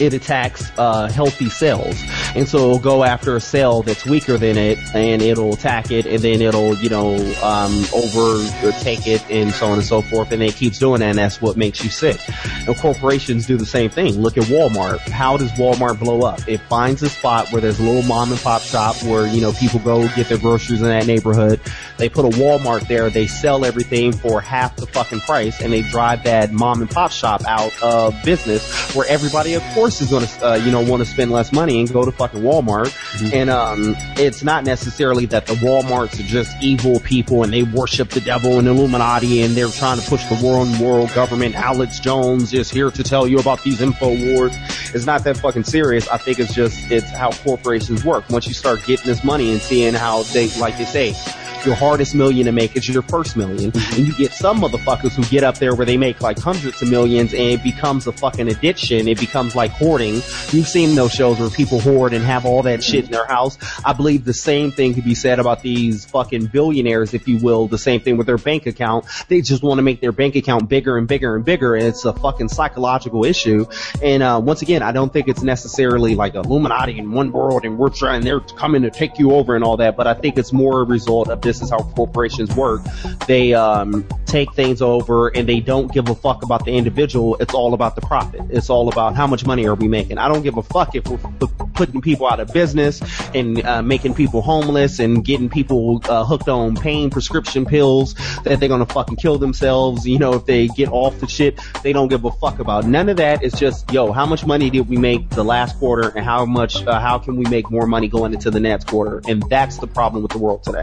B: it attacks uh, healthy cells. and so it'll go after a cell that's weaker than it, and it'll attack it, and then it'll you know um, overtake it, and so on and so forth, and it keeps doing that, and that's what makes you sick. And corporations do the same thing. Look at Walmart. How does Walmart blow up? It finds a spot where there's a little mom and pop shop where you know people go get their groceries in that neighborhood. They put a Walmart there. They sell everything for half the fucking price, and they drive that mom and pop shop out of business, where everybody, of course, is going to uh, you know want to spend less money and go to fucking Walmart. Mm-hmm. And um, it's not necessarily that the WalMarts are just evil people and they worship the devil and Illuminati and they're trying to push the world on world government. Alex Jones is here to tell you about these info wars. It's not that fucking serious. I think it's just it's how corporations work. Once you start getting this money and seeing how they, like they say, your hardest million to make is your first million. And you get some motherfuckers who get up there where they make like hundreds of millions and it becomes a fucking addiction. It becomes like hoarding. You've seen those shows where people hoard and have all that shit in their house. I believe the same thing could be said about these fucking billionaires, if you will. The same thing with their bank account. They just want to make their bank account bigger and bigger and bigger. And it's a fucking psychological issue. And, uh, once again, I don't think it's necessarily like Illuminati in one world and we're trying, they're coming to take you over and all that, but I think it's more a result of this is how corporations work. They um, take things over and they don't give a fuck about the individual. It's all about the profit. It's all about how much money are we making. I don't give a fuck if we're putting people out of business and uh, making people homeless and getting people uh, hooked on pain prescription pills that they're gonna fucking kill themselves. You know, if they get off the shit, they don't give a fuck about. None of that. It's just, yo, how much money did we make the last quarter and how much, uh, how can we make more money going into the next quarter? And that's the problem with the world today.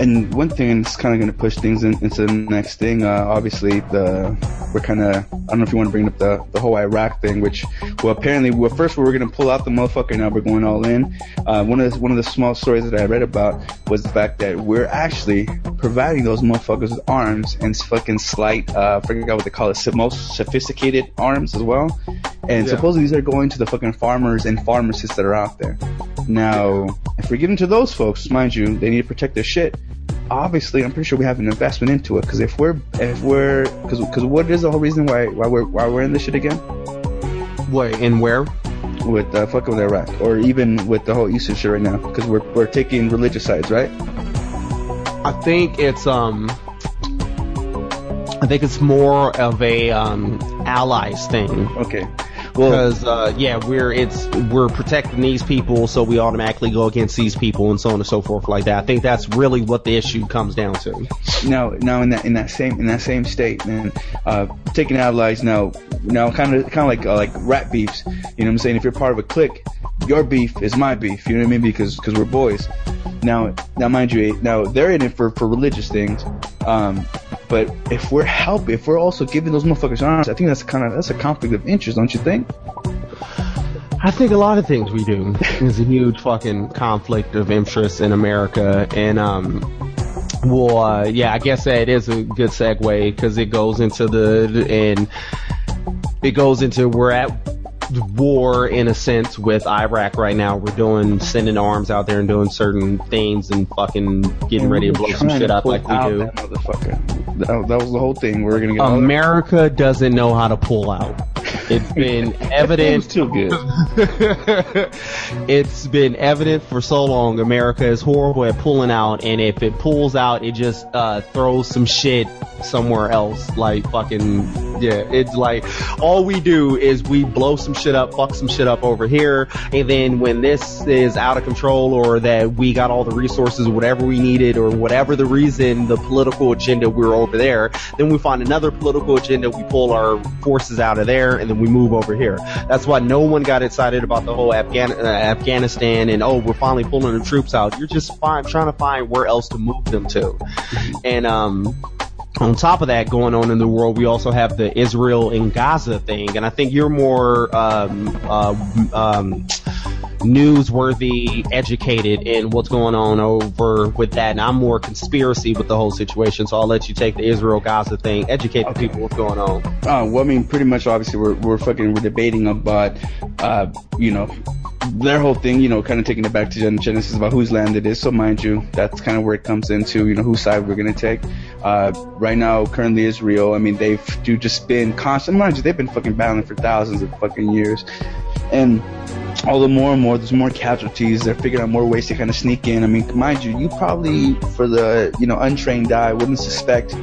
C: And one thing, it's kind of going to push things in, into the next thing. Uh, obviously, the we're kind of I don't know if you want to bring up the the whole Iraq thing, which well apparently well first we were going to pull out the motherfucker, now we're going all in. Uh, one of the, one of the small stories that I read about was the fact that we're actually providing those motherfuckers with arms and fucking slight, uh, I forget what they call it, most sophisticated arms as well. And yeah. supposedly these are going to the fucking farmers and pharmacists that are out there. Now, if we're giving to those folks, mind you, they need to protect their shit obviously I'm pretty sure we have an investment into it because if we're if we're because because what is the whole reason why why we're why we're in this shit again?
B: Wait, and where?
C: With uh, fucking with Iraq, or even with the whole Eastern shit right now, because we're we're taking religious sides, right?
B: I think it's um. I think it's more of a um, allies thing.
C: Okay
B: because uh, yeah, we're it's we're protecting these people, so we automatically go against these people, and so on and so forth, like that. I think that's really what the issue comes down to.
C: No, now in that in that same in that same state, man, uh, taking allies now, now kind of kind of like uh, like rat beefs. You know what I'm saying? If you're part of a clique, your beef is my beef. You know what I mean? Because because we're boys. Now now mind you, now they're in it for for religious things. Um, but if we're helping, if we're also giving those motherfuckers arms, I think that's kind of that's a conflict of interest, don't you think?
B: I think a lot of things we do is a huge fucking conflict of interest in America, and um, well, uh, yeah, I guess that is a good segue because it goes into the and it goes into we're at war in a sense with Iraq right now. We're doing sending arms out there and doing certain things and fucking getting ready to blow some shit up like we do.
C: That motherfucker. That, that was the whole thing. We're gonna get
B: America doesn't know how to pull out. It's been evident.
C: too good.
B: it's been evident for so long. America is horrible at pulling out, and if it pulls out, it just uh, throws some shit somewhere else. Like fucking yeah, it's like all we do is we blow some shit up, fuck some shit up over here, and then when this is out of control or that we got all the resources, whatever we needed, or whatever the reason, the political agenda, we're over there. Then we find another political agenda, we pull our forces out of there, and then we move over here. That's why no one got excited about the whole Afghan- uh, Afghanistan and oh, we're finally pulling the troops out. You're just trying to find where else to move them to, and um on top of that going on in the world, we also have the Israel and Gaza thing, and I think you're more um, uh, um, newsworthy, educated in what's going on over with that, and I'm more conspiracy with the whole situation. So I'll let you take the Israel Gaza thing, educate the people what's going on.
C: Uh, well, I mean, pretty much, obviously, we're we're fucking we're debating about, uh, you know, their whole thing, you know, kind of taking it back to Genesis about whose land it is. So mind you, that's kind of where it comes into, you know, whose side we're gonna take. Uh, right now, currently Israel. I mean, they've just been constant. Mind you, they've been fucking battling for thousands of fucking years, and all the more and more, there's more casualties. They're figuring out more ways to kind of sneak in. I mean, mind you, you probably, for the you know untrained eye, wouldn't suspect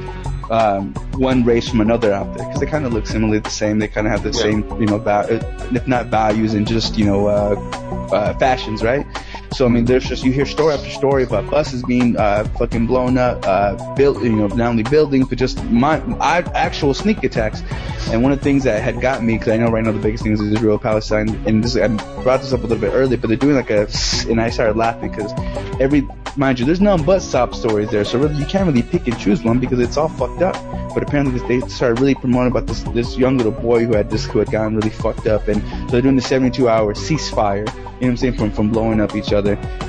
C: um, one race from another out there because they kind of look similarly the same. They kind of have the
B: Yeah.
C: same, you know, va- if not values and just you know uh, uh, fashions, right? So I mean, there's just you hear story after story about buses being uh, fucking blown up, uh, built, you know, not only buildings but just my, actual sneak attacks. And one of the things that had got me, because I know right now the biggest thing is Israel Palestine, and this I brought this up a little bit earlier, but they're doing like a, and I started laughing because every, mind you, there's none but sob stories there, so really you can't really pick and choose one because it's all fucked up. But apparently they started really promoting about this this young little boy who had just who had gotten really fucked up, and so they're doing the 72 hour ceasefire. You know what I'm saying? From from blowing up each other,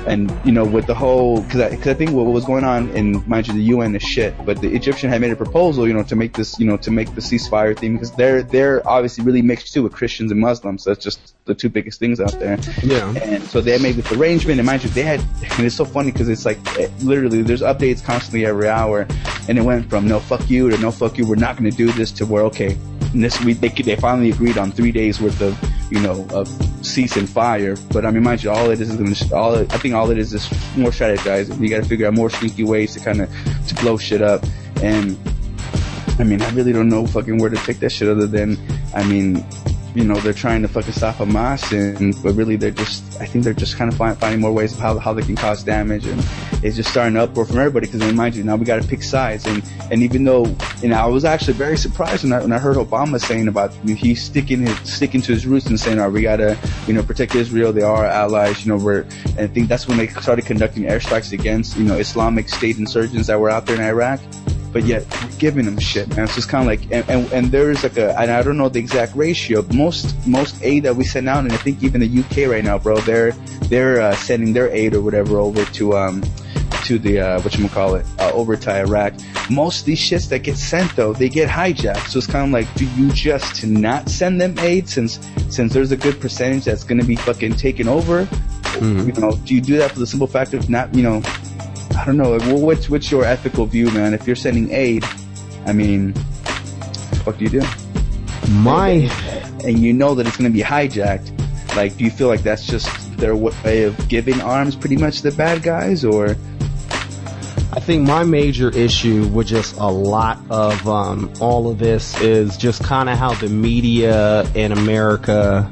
C: and you know with the whole because I, cause I think what, what was going on, and mind you, the UN is shit, but the Egyptian had made a proposal, you know, to make this, you know, to make the ceasefire thing because they're they're obviously really mixed too with Christians and Muslims. So that's just the two biggest things out there.
B: Yeah.
C: And so they made this arrangement, and mind you, they had, and it's so funny because it's like eh, literally there's updates constantly every hour, and it went from no fuck you to no fuck you, we're not going to do this to where okay, and this week they they finally agreed on three days worth of you know of cease and fire. But I mean, mind you, all it is is all it, I think all it is is more strategizing. You got to figure out more sneaky ways to kind of to blow shit up, and I mean, I really don't know fucking where to take that shit other than, I mean, you know, they're trying to fucking stop Hamas and, but really they're just, I think they're just kind of find, finding more ways of how, how they can cause damage and it's just starting to uproar from everybody because then mind you, now we gotta pick sides and, and even though, you know, I was actually very surprised when I, when I heard Obama saying about, he's sticking his, sticking to his roots and saying, all right, we gotta, you know, protect Israel, they are our allies, you know, we're, and I think that's when they started conducting airstrikes against, you know, Islamic State insurgents that were out there in Iraq but yet giving them shit, man. So It's kind of like, and, and, and there's like a, and I don't know the exact ratio, most, most aid that we send out, and I think even the UK right now, bro, they're, they're, uh, sending their aid or whatever over to, um, to the, uh, whatchamacallit, uh, over to Iraq. Most of these shits that get sent though, they get hijacked. So it's kind of like, do you just to not send them aid since, since there's a good percentage that's gonna be fucking taken over?
B: Mhm.
C: You know, do you do that for the simple fact of not, you know, I don't know. Well, what's what's your ethical view, man? If you're sending aid, I mean, what do you do?
B: My
C: And you know that it's going to be hijacked. Like, do you feel like that's just their way of giving arms, pretty much, to the bad guys, or?
B: I think my major issue with just a lot of um, all of this is just kind of how the media in America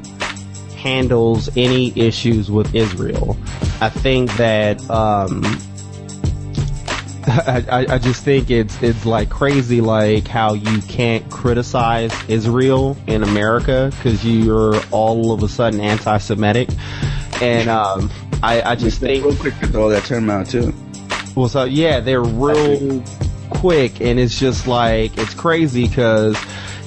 B: handles any issues with Israel. I think that um, I, I, just think it's it's like crazy, like how you can't criticize Israel in America because you're all of a sudden anti-Semitic, and um, I, I just think
C: real quick to throw that term out too.
B: well, so yeah, they're real quick, and it's just like it's crazy because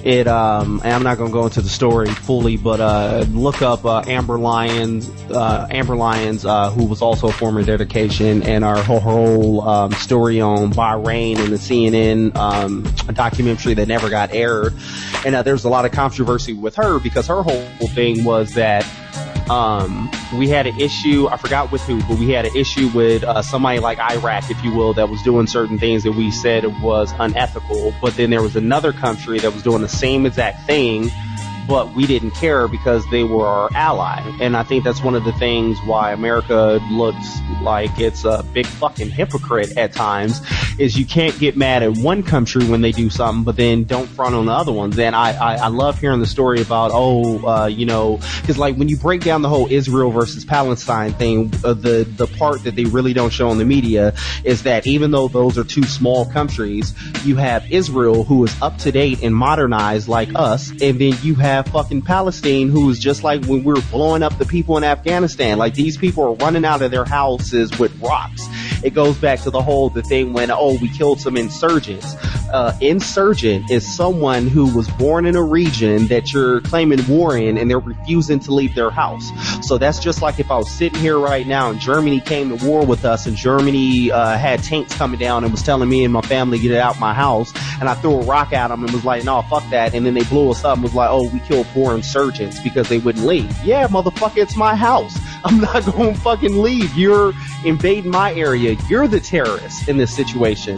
B: it. Um, I'm not gonna go into the story fully, but uh, look up uh, Amber Lyons, uh, Amber Lyons, uh, who was also a former dedication, and our whole, whole um, story on Bahrain and the CNN um, documentary that never got aired. And uh, there's a lot of controversy with her because her whole thing was that um, we had an issue. I forgot with who, but we had an issue with uh, somebody like Iraq, if you will, that was doing certain things that we said was unethical. But then there was another country that was doing the same exact thing, but we didn't care because they were our ally. And I think that's one of the things why America looks like it's a big fucking hypocrite at times. Is you can't get mad at one country when they do something, but then don't front on the other ones. And I I, I love hearing the story about oh uh, you know because like when you break down the whole Israel versus Palestine thing, uh, the the part that they really don't show in the media is that even though those are two small countries, you have Israel who is up to date and modernized like us, and then you have fucking Palestine who is just like when we were blowing up the people in Afghanistan. Like these people are running out of their houses with rocks. It goes back to the whole the thing when oh we killed some insurgents. Uh, insurgent is someone who was born in a region that you're claiming war in and they're refusing to leave their house. So that's just like if I was sitting here right now and Germany came to war with us and Germany uh, had tanks coming down and was telling me and my family get out my house and I threw a rock at them and was like, no, fuck that. And then they blew us up and was like, oh, we killed four insurgents because they wouldn't leave. Yeah, motherfucker, it's my house. I'm not going to fucking leave. You're invading my area. You're the terrorist in this situation.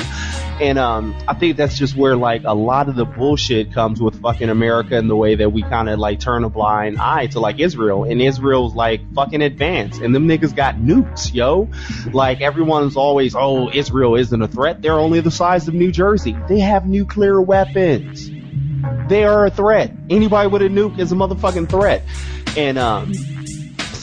B: And um, I think that's just where like a lot of the bullshit comes with fucking America and the way that we kind of like turn a blind eye to like Israel. And Israel's like fucking advanced, and them niggas got nukes, yo. Like everyone's always, oh, Israel isn't a threat. They're only the size of New Jersey. They have nuclear weapons. They are a threat. Anybody with a nuke is a motherfucking threat. And um,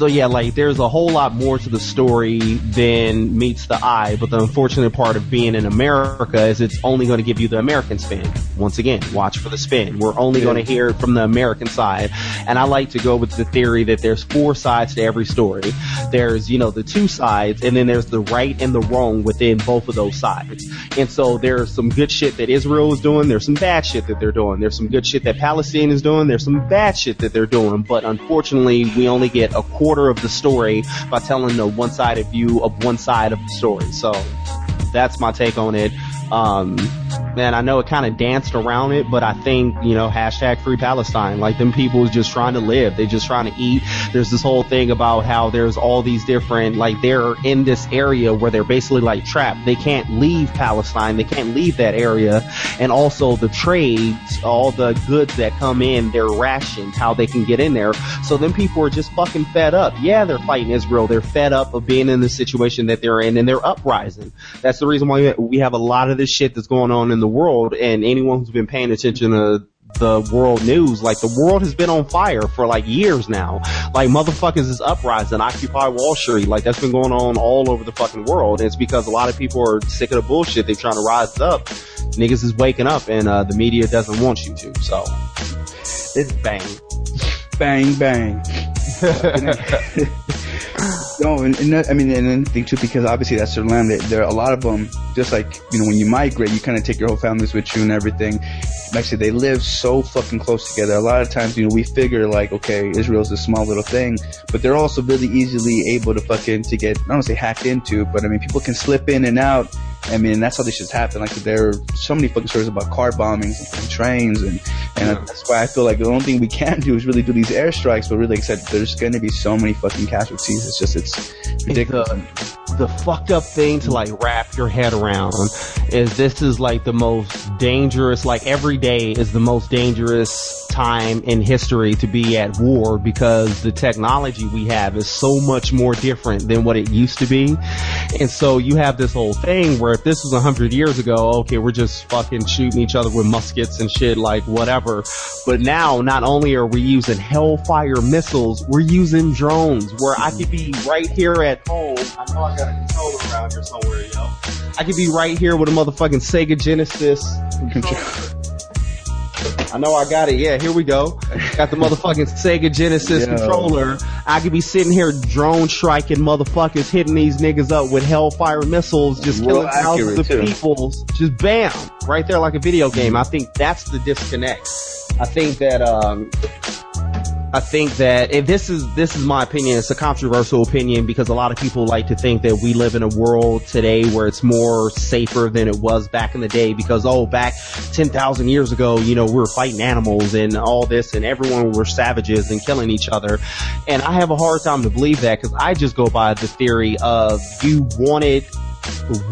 B: so yeah, like there's a whole lot more to the story than meets the eye, but the unfortunate part of being in America is it's only going to give you the American spin. Once again, watch for the spin. We're only going to hear it from the American side. And I like to go with the theory that there's four sides to every story. There's, you know, the two sides, and then there's the right and the wrong within both of those sides. And so there's some good shit that Israel is doing, there's some bad shit that they're doing, there's some good shit that Palestine is doing, there's some bad shit that they're doing, but unfortunately we only get a quarter quarter of the story by telling the one-sided view of one side of the story. So that's my take on it. Um, man, I know it kind of danced around it, but I think, you know, hashtag free Palestine, like them people is just trying to live. They're just trying to eat. There's this whole thing about how there's all these different, like they're in this area where they're basically like trapped. They can't leave Palestine. They can't leave that area. And also the trades, all the goods that come in, they're rationed, how they can get in there. So then people are just fucking fed up. Yeah, they're fighting Israel. They're fed up of being in the situation that they're in and they're uprising. That's the reason why we have a lot of this shit that's going on in the world and anyone who's been paying attention to the world news, like the world has been on fire for like years now. Like motherfuckers is uprising, Occupy Wall Street, like that's been going on all over the fucking world. And it's because a lot of people are sick of the bullshit. They're trying to rise up. Niggas is waking up and uh, the media doesn't want you to. So it's bang.
C: Bang, bang. no, and, and that, I mean, and then think too, because obviously that's their land. There are a lot of them, just like, you know, when you migrate, you kind of take your whole families with you and everything. Actually, they live so fucking close together. A lot of times, you know, we figure like, okay, Israel's a small little thing, but they're also really easily able to fucking, to get, I don't say hacked into, but I mean, people can slip in and out I mean, that's how this shit's happen. Like there are so many fucking stories about car bombings and trains, and and yeah. that's why I feel like the only thing we can do is really do these airstrikes. But really, said, there's going to be so many fucking casualties. It's just it's uh, ridiculous.
B: The, the fucked up thing to like wrap your head around is this is like the most dangerous. Like every day is the most dangerous time in history to be at war because the technology we have is so much more different than what it used to be. And so you have this whole thing where if this was a hundred years ago, okay, we're just fucking shooting each other with muskets and shit, like whatever. But now, not only are we using Hellfire missiles, we're using drones where I could be right here at home. I got a controller around here somewhere, yo. I could be right here with a motherfucking Sega Genesis controller. I know I got it. Yeah, here we go. Got the motherfucking Sega Genesis Yo. controller. I could be sitting here drone striking motherfuckers, hitting these niggas up with Hellfire missiles, just Real killing thousands of too. people. Just bam, right there like a video game. I think that's the disconnect. I think that um, I think that if this is this is my opinion, it's a controversial opinion because a lot of people like to think that we live in a world today where it's more safer than it was back in the day because oh back 10,000 years ago, you know, we were fighting animals and all this and everyone were savages and killing each other. And I have a hard time to believe that because I just go by the theory of you wanted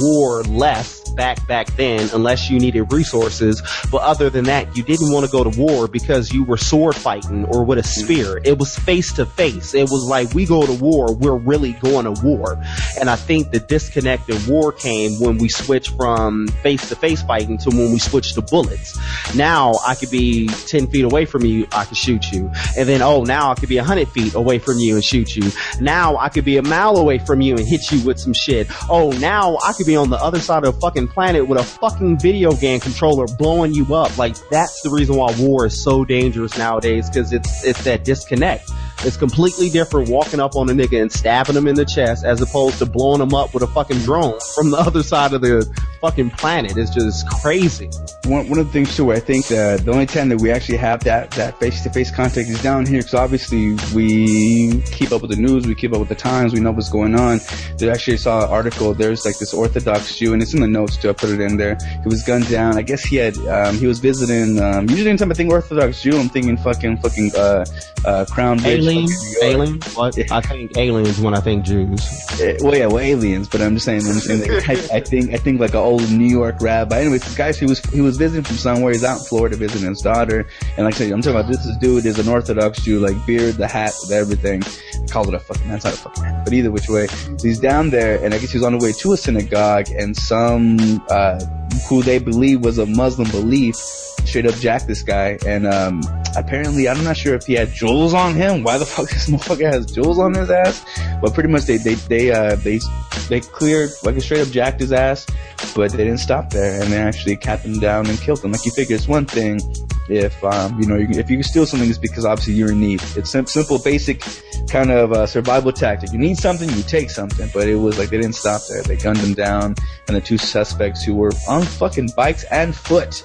B: war less back back then unless you needed resources. But other than that, you didn't want to go to war because you were sword fighting or with a spear. It was face to face. It was like we go to war, we're really going to war. And I think the disconnect in war came when we switched from face to face fighting to when we switched to bullets. Now I could be 10 feet away from you, I could shoot you. And then, oh, now I could be 100 feet away from you and shoot you. Now I could be a mile away from you and hit you with some shit. Oh, now I could be on the other side of the fucking planet with a fucking video game controller blowing you up. Like that's the reason why war is so dangerous nowadays because it's it's that disconnect. It's completely different walking up on a nigga and stabbing him in the chest as opposed to blowing him up with a fucking drone from the other side of the fucking planet. It's just crazy.
C: One, one of the things too, I think that the only time that we actually have that, that face-to-face contact is down here, because obviously we keep up with the news, we keep up with the times, we know what's going on. There actually saw an article, there's like this Orthodox Jew, and it's in the notes too, I put it in there. He was gunned down. I guess he had, um, he was visiting, um, usually anytime I think Orthodox Jew, I'm thinking fucking, fucking, uh, uh, Crown Bridge.
B: Aliens? Aliens? What? I think aliens when I think Jews.
C: Uh, well, yeah, well, aliens, but I'm just saying, I'm saying like, I, I think, I think like an old New York rabbi. Anyways, this guy, he was, he was visiting from somewhere. He's out in Florida visiting his daughter. And like I said, I'm talking about this, this dude is an Orthodox Jew, like beard, the hat, the everything. Call it a fucking, that's not a fucking hat. But either which way, he's down there and I guess he was on the way to a synagogue and some, uh, who they believe was a Muslim belief straight up jacked this guy and um apparently I'm not sure if he had jewels on him. Why the fuck this motherfucker has jewels on his ass? But pretty much they they they uh they they cleared like a straight up jacked his ass, but they didn't stop there and they actually capped him down and killed him. Like you figure it's one thing if um you know if you steal something it's because obviously you're in need. It's sim- simple basic kind of uh, survival tactic. You need something, you take something. But it was like they didn't stop there. They gunned him down and the two suspects who were on fucking bikes and foot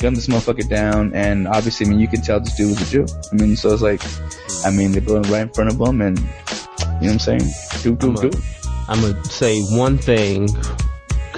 C: gunned this motherfucker down, and obviously, I mean, you can tell this dude was a Jew. I mean, so it's like, I mean, they blew him right in front of him, and you know what I'm saying? Do, do, do.
B: I'm gonna say one thing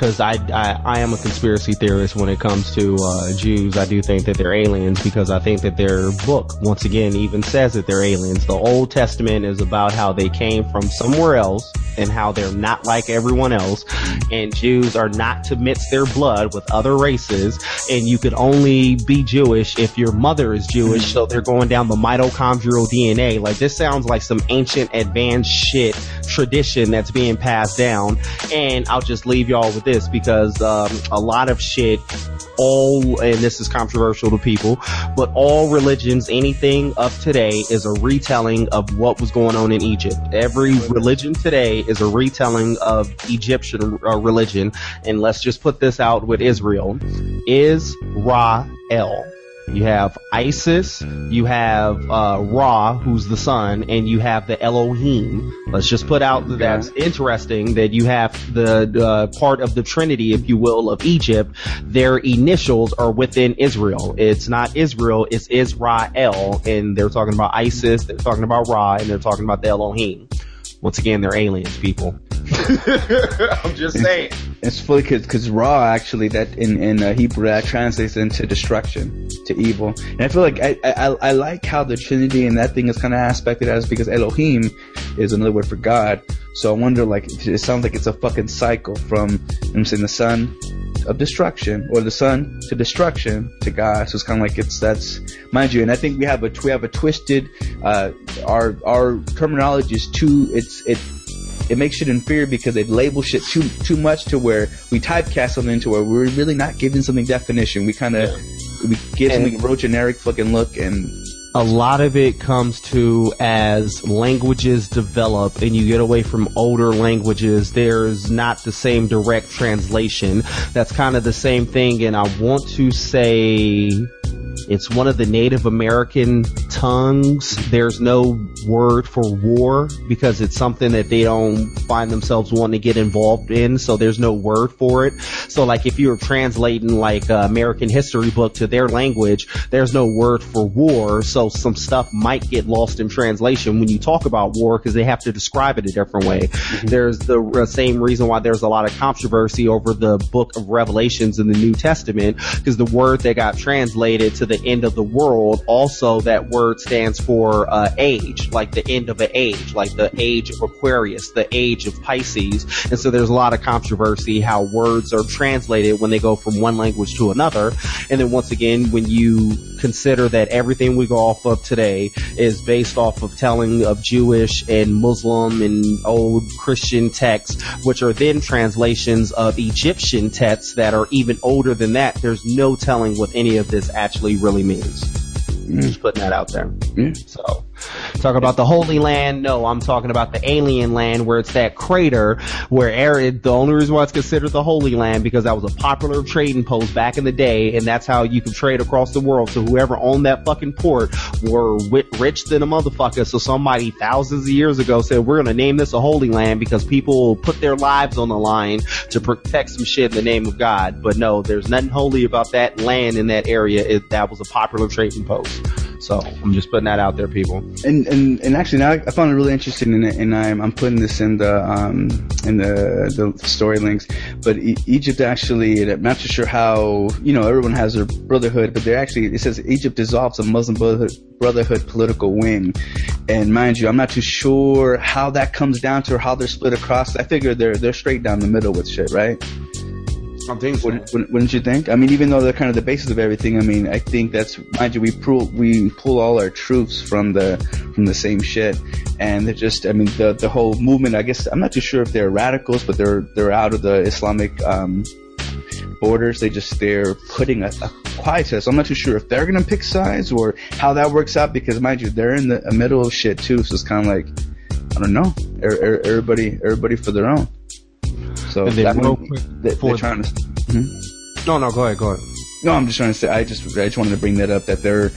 B: because I, I I am a conspiracy theorist when it comes to uh, Jews. I do think that they're aliens because I think that their book once again even says that they're aliens. The Old Testament is about how they came from somewhere else and how they're not like everyone else, and Jews are not to mix their blood with other races, and you could only be Jewish if your mother is Jewish. So they're going down the mitochondrial DNA. Like this sounds like some ancient advanced shit tradition that's being passed down. And I'll just leave y'all with this because um, a lot of shit all, and this is controversial to people, but all religions, anything of today is a retelling of what was going on in Egypt. Every religion today is a retelling of Egyptian uh, religion. And let's just put this out with Israel. Israel. You have Isis, you have uh, Ra, who's the sun, and you have the Elohim. Let's just put out that that's interesting that you have the uh, part of the Trinity, if you will, of Egypt. Their initials are within Israel. It's not Israel, it's Israel, and they're talking about Isis, they're talking about Ra, and they're talking about the Elohim. Once again, they're aliens, people. I'm just saying.
C: It's fully because Ra actually that in in uh, Hebrew that translates into destruction to evil, and I feel like I I, I like how the Trinity and that thing is kind of aspected as because Elohim is another word for God. So I wonder like it sounds like it's a fucking cycle from I'm saying the sun of destruction or the sun to destruction to God. So it's kind of like it's that's mind you, and I think we have a we have a twisted uh our our terminology is too it's it it makes shit inferior because they label shit too too much to where we typecast something into where we're really not giving something definition. We kind of we give
B: And-
C: something real generic fucking look and
B: a lot of it comes to as languages develop and you get away from older languages, there's not the same direct translation. That's kind of the same thing and I want to say it's one of the Native American tongues. There's no word for war because it's something that they don't find themselves wanting to get involved in. So there's no word for it. So like if you're translating like uh, American history book to their language, there's no word for war. So some stuff might get lost in translation when you talk about war because they have to describe it a different way. There's the uh, same reason why there's a lot of controversy over the book of Revelations in the New Testament because the word that got translated to the end of the world, also that word stands for uh, age, like the end of an age, like the age of Aquarius, the age of Pisces. And so there's a lot of controversy how words are translated when they go from one language to another. And then once again, when you consider that everything we go off of today is based off of telling of Jewish and Muslim and old Christian texts, which are then translations of Egyptian texts that are even older than that, there's no telling what any of this actually really means. Mm. Just putting that out there.
C: Yeah.
B: So, Talk about the Holy Land? No, I'm talking about the alien land where it's that crater where Arid, the only reason why it's considered the Holy Land because that was a popular trading post back in the day and that's how you could trade across the world. So whoever owned that fucking port were rich than a motherfucker. So somebody thousands of years ago said, we're gonna name this a Holy Land because people put their lives on the line to protect some shit in the name of God. But no, there's nothing holy about that land in that area. It, that was a popular trading post. So I'm just putting that out there, people.
C: And and, and actually, now I found it really interesting, and, and I'm I'm putting this in the um in the the story links. But e- Egypt actually, I'm not too sure how you know everyone has their brotherhood, but they're actually it says Egypt dissolves a Muslim brotherhood, brotherhood political wing, and mind you, I'm not too sure how that comes down to or how they're split across. I figure they're they're straight down the middle with shit, right?
B: I think so.
C: Wouldn't, wouldn't, you think? I mean, even though they're kind of the basis of everything, I mean, I think that's mind you, we pull we pull all our troops from the from the same shit, and they're just, I mean, the the whole movement. I guess I'm not too sure if they're radicals, but they're they're out of the Islamic um, borders. They just they're putting a, a quietus. I'm not too sure if they're gonna pick sides or how that works out because mind you, they're in the middle of shit too. So it's kind of like I don't know. Everybody everybody for their own. So
B: and then real quick,
C: they, are trying to. Mm-hmm.
B: No, no, go ahead, go ahead.
C: No, I'm just trying to say. I just, I just wanted to bring that up. That they're,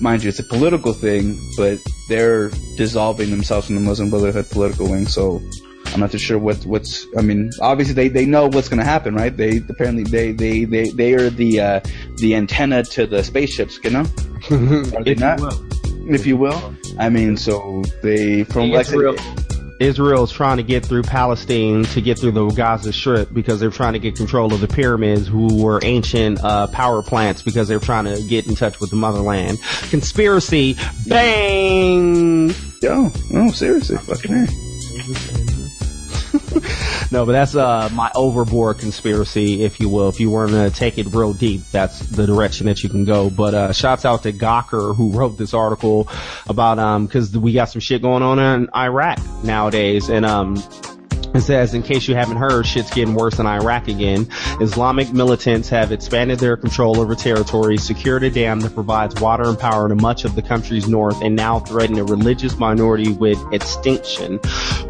C: mind you, it's a political thing, but they're dissolving themselves from the Muslim Brotherhood political wing. So I'm not too sure what what's. I mean, obviously they, they know what's going to happen, right? They apparently they they they they are the uh, the antenna to the spaceships, you know? Are they
B: if
C: not?
B: You
C: if you will. I mean, so they from
B: Israel. Like, Israel is trying to get through Palestine to get through the Gaza Strip because they're trying to get control of the pyramids, who were ancient uh, power plants, because they're trying to get in touch with the motherland. Conspiracy, bang!
C: Yo, no, seriously, fucking hey.
B: no, but that's uh, my overboard conspiracy, if you will. If you want to take it real deep, that's the direction that you can go. But uh, shouts out to Gawker who wrote this article about um because we got some shit going on in Iraq nowadays, and um it says, in case you haven't heard, shit's getting worse in Iraq again. Islamic militants have expanded their control over territory, secured a dam that provides water and power to much of the country's north, and now threaten a religious minority with extinction.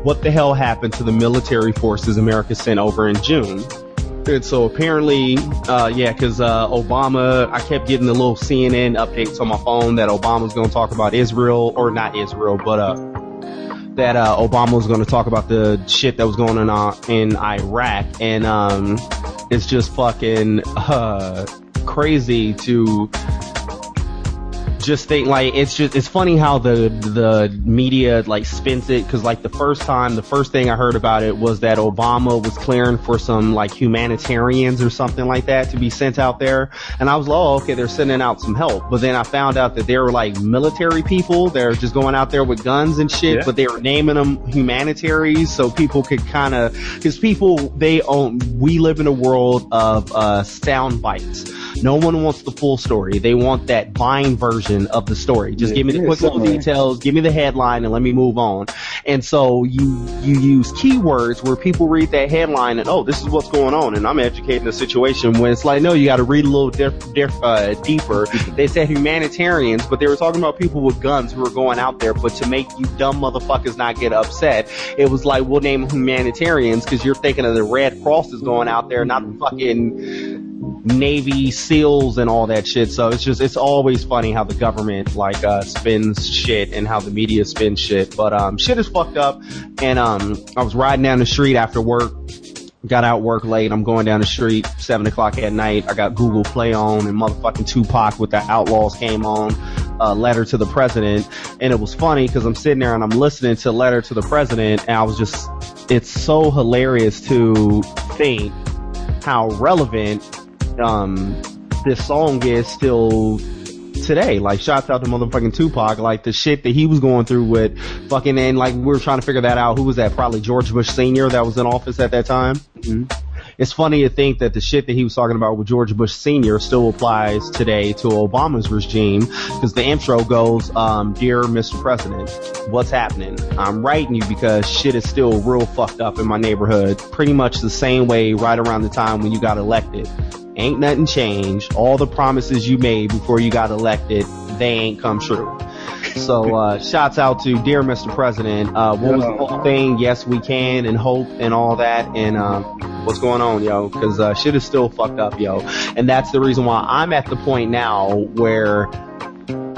B: What the hell happened to the military forces America sent over in June? And so apparently, uh, yeah, cause, uh, Obama, I kept getting the little CNN updates on my phone that Obama's gonna talk about Israel, or not Israel, but, uh, that uh, Obama was going to talk about the shit that was going on uh, in Iraq, and um, it's just fucking uh, crazy to just think like it's just it's funny how the the media like spins it because like the first time the first thing I heard about it was that Obama was clearing for some like humanitarians or something like that to be sent out there. And I was like oh okay they're sending out some help. But then I found out that they were like military people. They're just going out there with guns and shit yeah. but they were naming them humanitaries so people could kind of because people they own we live in a world of uh sound bites. No one wants the full story. They want that Vine version version of the story. Just yeah, give me the quick little details, give me the headline, and let me move on. And so you you use keywords where people read that headline and oh, this is what's going on, and I'm educating the situation. When it's like, no, you got to read a little diff, diff, uh, deeper. They said humanitarians, but they were talking about people with guns who were going out there. But to make you dumb motherfuckers not get upset, it was like we'll name humanitarians because you're thinking of the Red Cross is going out there, not the fucking Navy SEALs and all that shit. So it's just, it's always funny how the government like, uh, spins shit and how the media spins shit. But, um, shit is fucked up. And, um, I was riding down the street after work, got out work late. I'm going down the street, seven o'clock at night. I got Google Play on and motherfucking Tupac with the Outlaws came on, a uh, letter to the president. And it was funny because I'm sitting there and I'm listening to letter to the president and I was just, it's so hilarious to think how relevant um, this song is still today. Like, shouts out to motherfucking Tupac. Like, the shit that he was going through with fucking, and like, we were trying to figure that out. Who was that? Probably George Bush Sr. that was in office at that time. Mm-hmm. It's funny to think that the shit that he was talking about with George Bush Sr. still applies today to Obama's regime because the intro goes, um, Dear Mr. President, what's happening? I'm writing you because shit is still real fucked up in my neighborhood pretty much the same way right around the time when you got elected. Ain't nothing changed. All the promises you made before you got elected, they ain't come true. So, uh, shouts out to dear Mr. President. Uh, what was the whole thing? Yes, we can and hope and all that. And, uh, what's going on, yo? Cause, uh, shit is still fucked up, yo. And that's the reason why I'm at the point now where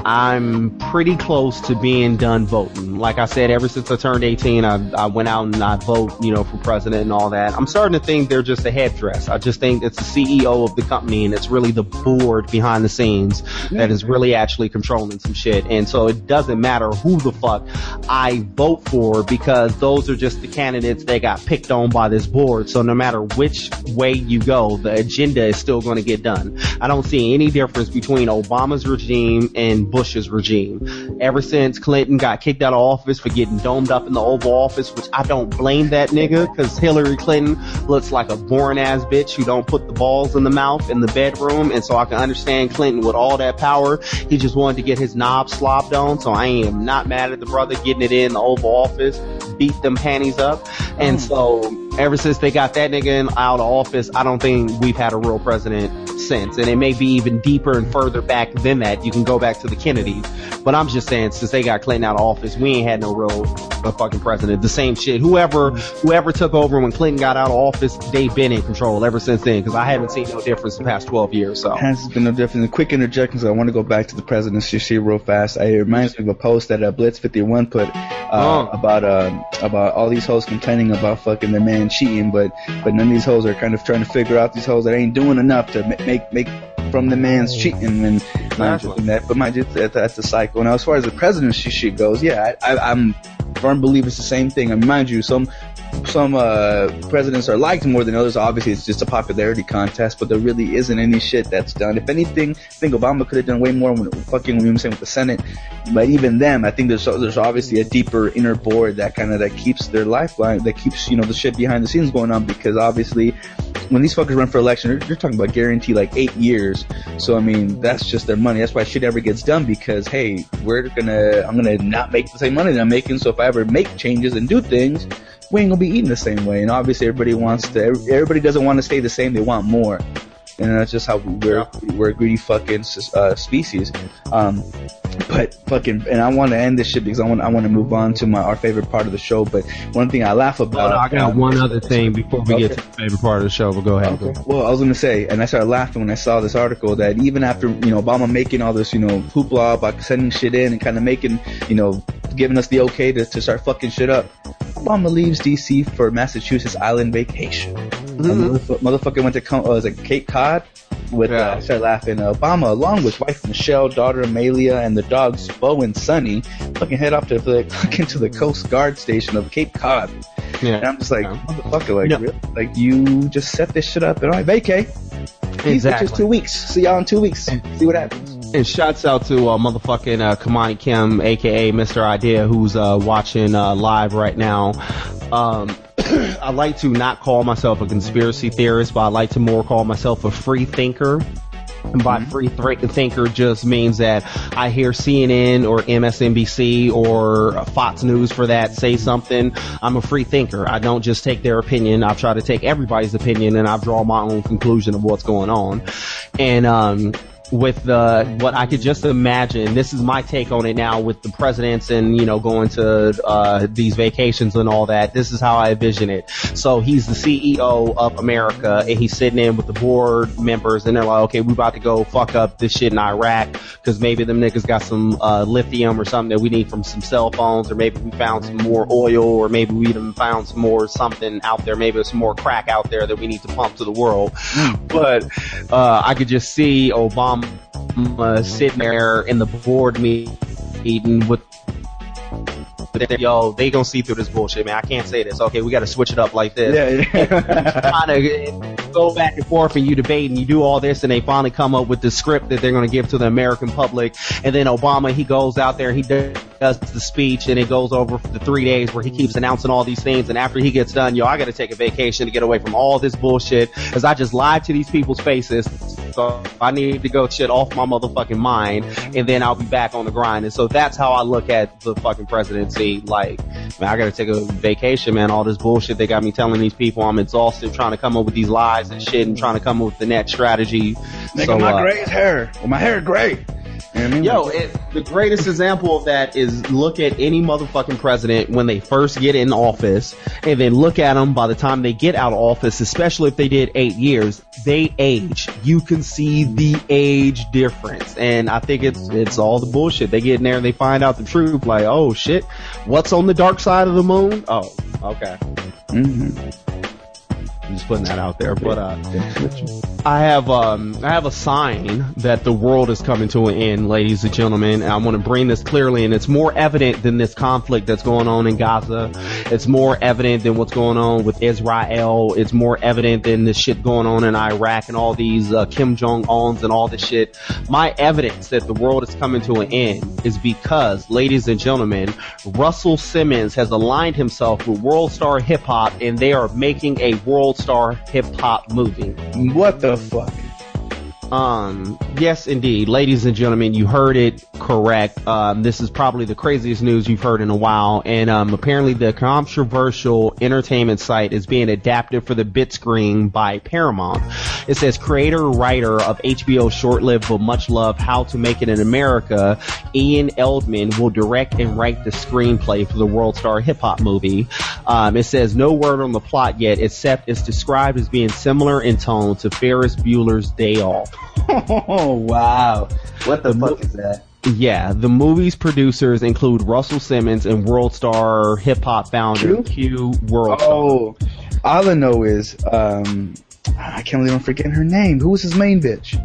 B: I'm pretty close to being done voting. Like I said, ever since I turned 18, I, I went out and I vote, you know, for president and all that. I'm starting to think they're just a headdress. I just think it's the CEO of the company and it's really the board behind the scenes that is really actually controlling some shit. And so it doesn't matter who the fuck I vote for because those are just the candidates that got picked on by this board. So no matter which way you go, the agenda is still going to get done. I don't see any difference between Obama's regime and Bush's regime. Ever since Clinton got kicked out of office for getting domed up in the Oval Office, which I don't blame that nigga, cause Hillary Clinton looks like a boring ass bitch who don't put the balls in the mouth in the bedroom, and so I can understand Clinton with all that power. He just wanted to get his knob slopped on, so I am not mad at the brother getting it in the Oval Office, beat them panties up, and mm. so ever since they got that nigga in, out of office, I don't think we've had a real president since. And it may be even deeper and further back than that. You can go back to the Kennedys. But I'm just saying, since they got Clinton out of office, we ain't had no real uh, fucking president. The same shit. Whoever, whoever took over when Clinton got out of office, they've been in control ever since then. Cause I haven't seen no difference in the past 12 years. So.
C: Has been no difference. Quick interjections. I want to go back to the presidency shit real fast. I, it reminds me of a post that uh, Blitz 51 put, uh,
B: Oh.
C: about, uh, about all these hosts complaining about fucking their man cheating, but, but none of these hoes are kind of trying to figure out these hoes that ain't doing enough to ma- make, make from the man's cheating and
B: Exactly.
C: that, but mind you, that, that's the cycle. Now, as far as the presidency shit goes, yeah, I, I, I'm firm believer it's the same thing. I mean, mind you, some some uh, presidents are liked more than others. Obviously, it's just a popularity contest, but there really isn't any shit that's done. If anything, I think Obama could have done way more when fucking when he was saying with the Senate. But even them, I think there's there's obviously a deeper inner board that kind of that keeps their lifeline, that keeps you know the shit behind the scenes going on because obviously when these fuckers run for election, you're, you're talking about guarantee like eight years. So I mean, that's just their money. That's why shit ever gets done because hey, we're gonna, I'm gonna not make the same money that I'm making. So if I ever make changes and do things, we ain't gonna be eating the same way. And obviously everybody wants to, everybody doesn't want to stay the same. They want more. And that's just how we're, we're a greedy fucking, uh, species. Um, but fucking, and I want to end this shit because I want, I want to move on to my, our favorite part of the show. But one thing I laugh
B: Oh,
C: about.
B: no, I got one other thing before we get to the favorite part of the show, but go ahead.
C: Okay. Well, I was gonna say, and I started laughing when I saw this article that even after you know Obama making all this you know hoopla about sending shit in and kind of making you know giving us the okay to, to start fucking shit up, Obama leaves D.C. for Massachusetts island vacation.
B: Mm-hmm.
C: Motherf- motherfucker went to come, uh, was it Cape Cod? With
B: Yeah.
C: uh, I started laughing. Uh, Obama, along with wife Michelle, daughter Amelia, and the dogs Bo and Sunny, fucking head off to the fucking to the Coast Guard station of Cape Cod. And
B: Yeah.
C: I'm just like,
B: Yeah.
C: motherfucker, like,
B: No.
C: really? like you just set this shit up and I vacay. These
B: Exactly.
C: bitches two weeks. See y'all in two weeks. See what happens.
B: And shouts out to uh, motherfucking uh, Kamani Kim, aka Mr. Idea, who's uh, watching uh, live right now. Um, I like to not call myself a conspiracy theorist, but I like to more call myself a free thinker. And by free th- thinker just means that I hear CNN or MSNBC or Fox News for that say something. I'm a free thinker. I don't just take their opinion. I try to take everybody's opinion and I draw my own conclusion of what's going on. And, um, with the what I could just imagine. This is my take on it now with the presidents and you know going to uh, these vacations and all that. This is how I envision it. So he's the CEO of America and he's sitting in with the board members and they're like, okay, we about to go fuck up this shit in Iraq because maybe them niggas got some uh, lithium or something that we need from some cell phones or maybe we found some more oil or maybe we even found some more something out there. Maybe there's some more crack out there that we need to pump to the world. But uh, I could just see Obama uh, sitting there in the board meeting with. Yo, they gonna see through this bullshit, man. I can't say this. Okay, we got to switch it up like this.
C: Yeah.
B: Kind of go back and forth, and you debate, and you do all this, and they finally come up with the script that they're gonna give to the American public. And then Obama, he goes out there, he does the speech, and it goes over for the three days where he keeps announcing all these things. And after he gets done, yo, I got to take a vacation to get away from all this bullshit, because I just lied to these people's faces. So I need to go shit off my motherfucking mind, and then I'll be back on the grind. And so that's how I look at the fucking presidency. Like, man, I gotta take a vacation, man. All this bullshit they got me telling these people, I'm exhausted trying to come up with these lies and shit, and trying to come up with the net strategy.
C: Nigga,
B: so,
C: my
B: uh,
C: gray is hair. Well, my hair gray. You know I mean?
B: Yo, it, the greatest example of that is look at any motherfucking president when they first get in office, and then look at them by the time they get out of office, especially if they did eight years, they age. You can see the age difference, and I think it's it's all the bullshit. They get in there and they find out the truth, like, oh shit, what's on the dark side of the moon? Oh, okay.
C: mhm.
B: I'm just putting that out there, but uh. I have um I have a sign that the world is coming to an end, ladies and gentlemen. And I want to bring this clearly, and it's more evident than this conflict that's going on in Gaza. It's more evident than what's going on with Israel. It's more evident than the shit going on in Iraq and all these uh, Kim Jong Uns and all this shit. My evidence that the world is coming to an end is because, ladies and gentlemen, Russell Simmons has aligned himself with World Star Hip Hop, and they are making a World Star Hip Hop movie.
C: What the fuck?
B: Um, yes, indeed. Ladies and gentlemen, you heard it correct. Um, this is probably the craziest news you've heard in a while. And, um, apparently the controversial entertainment site is being adapted for the bit screen by Paramount. It says creator, writer of HBO short-lived but much loved How to Make It in America, Ian Edelman will direct and write the screenplay for the World Star Hip Hop movie. Um, it says no word on the plot yet, except it's described as being similar in tone to Ferris Bueller's Day Off.
C: Oh wow! What the fuck is that?
B: Yeah, the movie's producers include Russell Simmons and World Star hip hop founder
C: Q?
B: Q World Star.
C: Oh, all I know is um, I can't believe I'm forgetting her name. Who was his main bitch?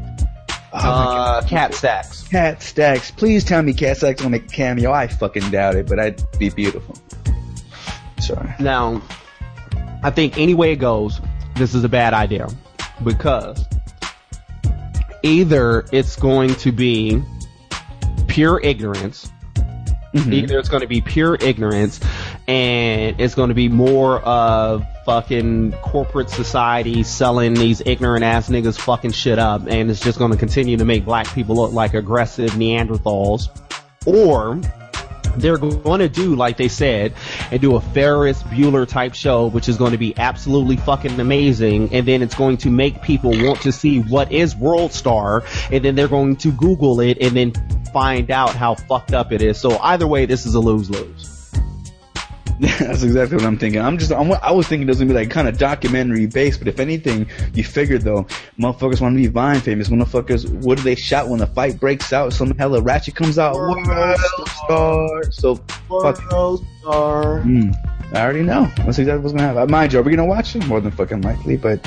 C: Oh,
B: Uh, Cat Stacks.
C: Cat Stacks. Please tell me Cat Stacks will make a cameo. I fucking doubt it, but I'd be beautiful. Sorry.
B: Now, I think any way it goes, this is a bad idea because either it's going to be pure ignorance
C: Mhm.
B: Either it's going to be pure ignorance and it's going to be more of fucking corporate society selling these ignorant ass niggas fucking shit up and it's just going to continue to make black people look like aggressive Neanderthals. Or they're going to do like they said and do a Ferris Bueller type show which is going to be absolutely fucking amazing and then it's going to make people want to see what is World Star and then they're going to Google it and then find out how fucked up it is. So either way this is a lose-lose.
C: That's exactly what I'm thinking. I'm just, I'm, I was thinking it was gonna be like kind of documentary based, but if anything, you figured though, motherfuckers want to be Vine famous. Motherfuckers, what do they shout when the fight breaks out? Some hella ratchet comes out. World star. So, fuck.
B: World Star.
C: Mm, I already know. That's exactly what's gonna happen. Mind you, are we gonna watch it? More than fucking likely, but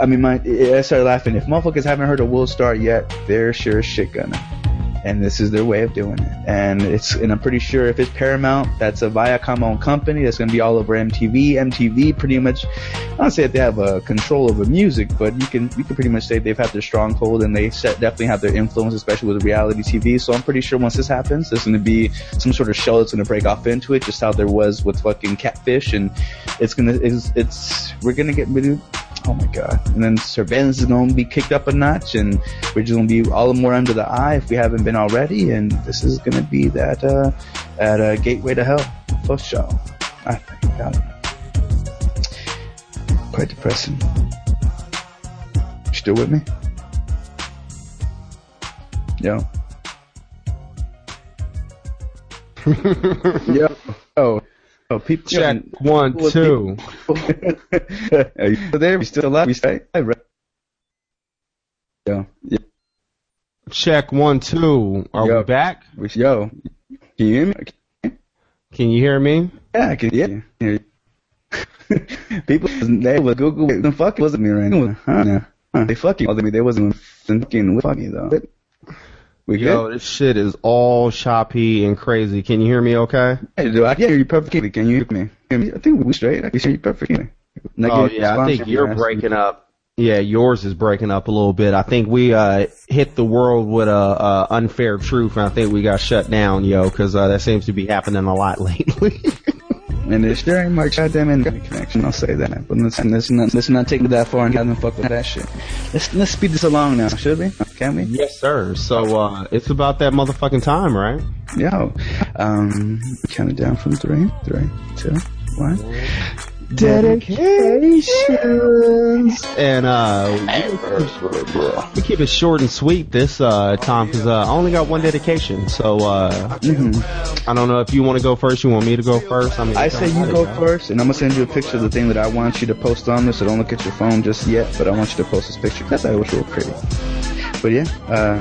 C: I mean, my, I started laughing. If motherfuckers haven't heard of World Star yet, they're sure as shit gonna. And this is their way of doing it. And it's, and I'm pretty sure if it's Paramount, that's a Viacom owned company. That's gonna be all over MTV. MTV pretty much, I don't say that they have a control over music, but you can, you can pretty much say they've had their stronghold and they set, definitely have their influence, especially with reality TV. So I'm pretty sure once this happens, there's gonna be some sort of show that's gonna break off into it, just how there was with fucking Catfish, and it's gonna, it's, it's we're gonna get. Oh my god! And then surveillance is gonna be kicked up a notch, and we're just gonna be all the more under the eye if we haven't been already. And this is gonna be that uh, that uh, gateway to hell for sure. I think. I. Quite depressing. You still with me? Yo. Yo. Oh. Oh, people.
B: Check one, two.
C: Are you still there? We still alive? We stay? Yo. Yeah.
B: Check one, two. Are
C: Yo.
B: we back?
C: We, yo. Can you hear me?
B: Can you hear me?
C: Yeah, I can. Yeah. you. People, they was Google. The fuck wasn't me right now. Huh? Yeah. Huh. They fucking called me. They wasn't fucking with me though. We good?
B: Yo, this shit is all choppy and crazy. Can you hear me okay?
C: Hey, do I can hear you perfectly. Can you hear me? I think we straight. I can hear you perfectly.
B: Oh yeah, I think you're
C: your
B: breaking up. Yeah, yours is breaking up a little bit. I think we uh hit the world with a, a unfair truth, and I think we got shut down, yo, because uh, that seems to be happening a lot lately.
C: And there's very much goddamn internet connection. I'll say that. But let's, let's not let's not take it that far and have them fuck with that shit. Let's let's speed this along now, should we? Can we?
B: yes, sir. So uh it's about that motherfucking time, right?
C: Yo, um, count it down from three, three, two, one.
B: dedications. And uh, we keep it short and sweet this uh, time because uh, I only got one dedication. So uh, I don't know if you want to go first. You want me to go first? I mean,
C: I say you go first, and I'm gonna send you a picture of the thing that I want you to post on this. So don't look at your phone just yet, but I want you to post this picture because I was real pretty. But yeah, uh,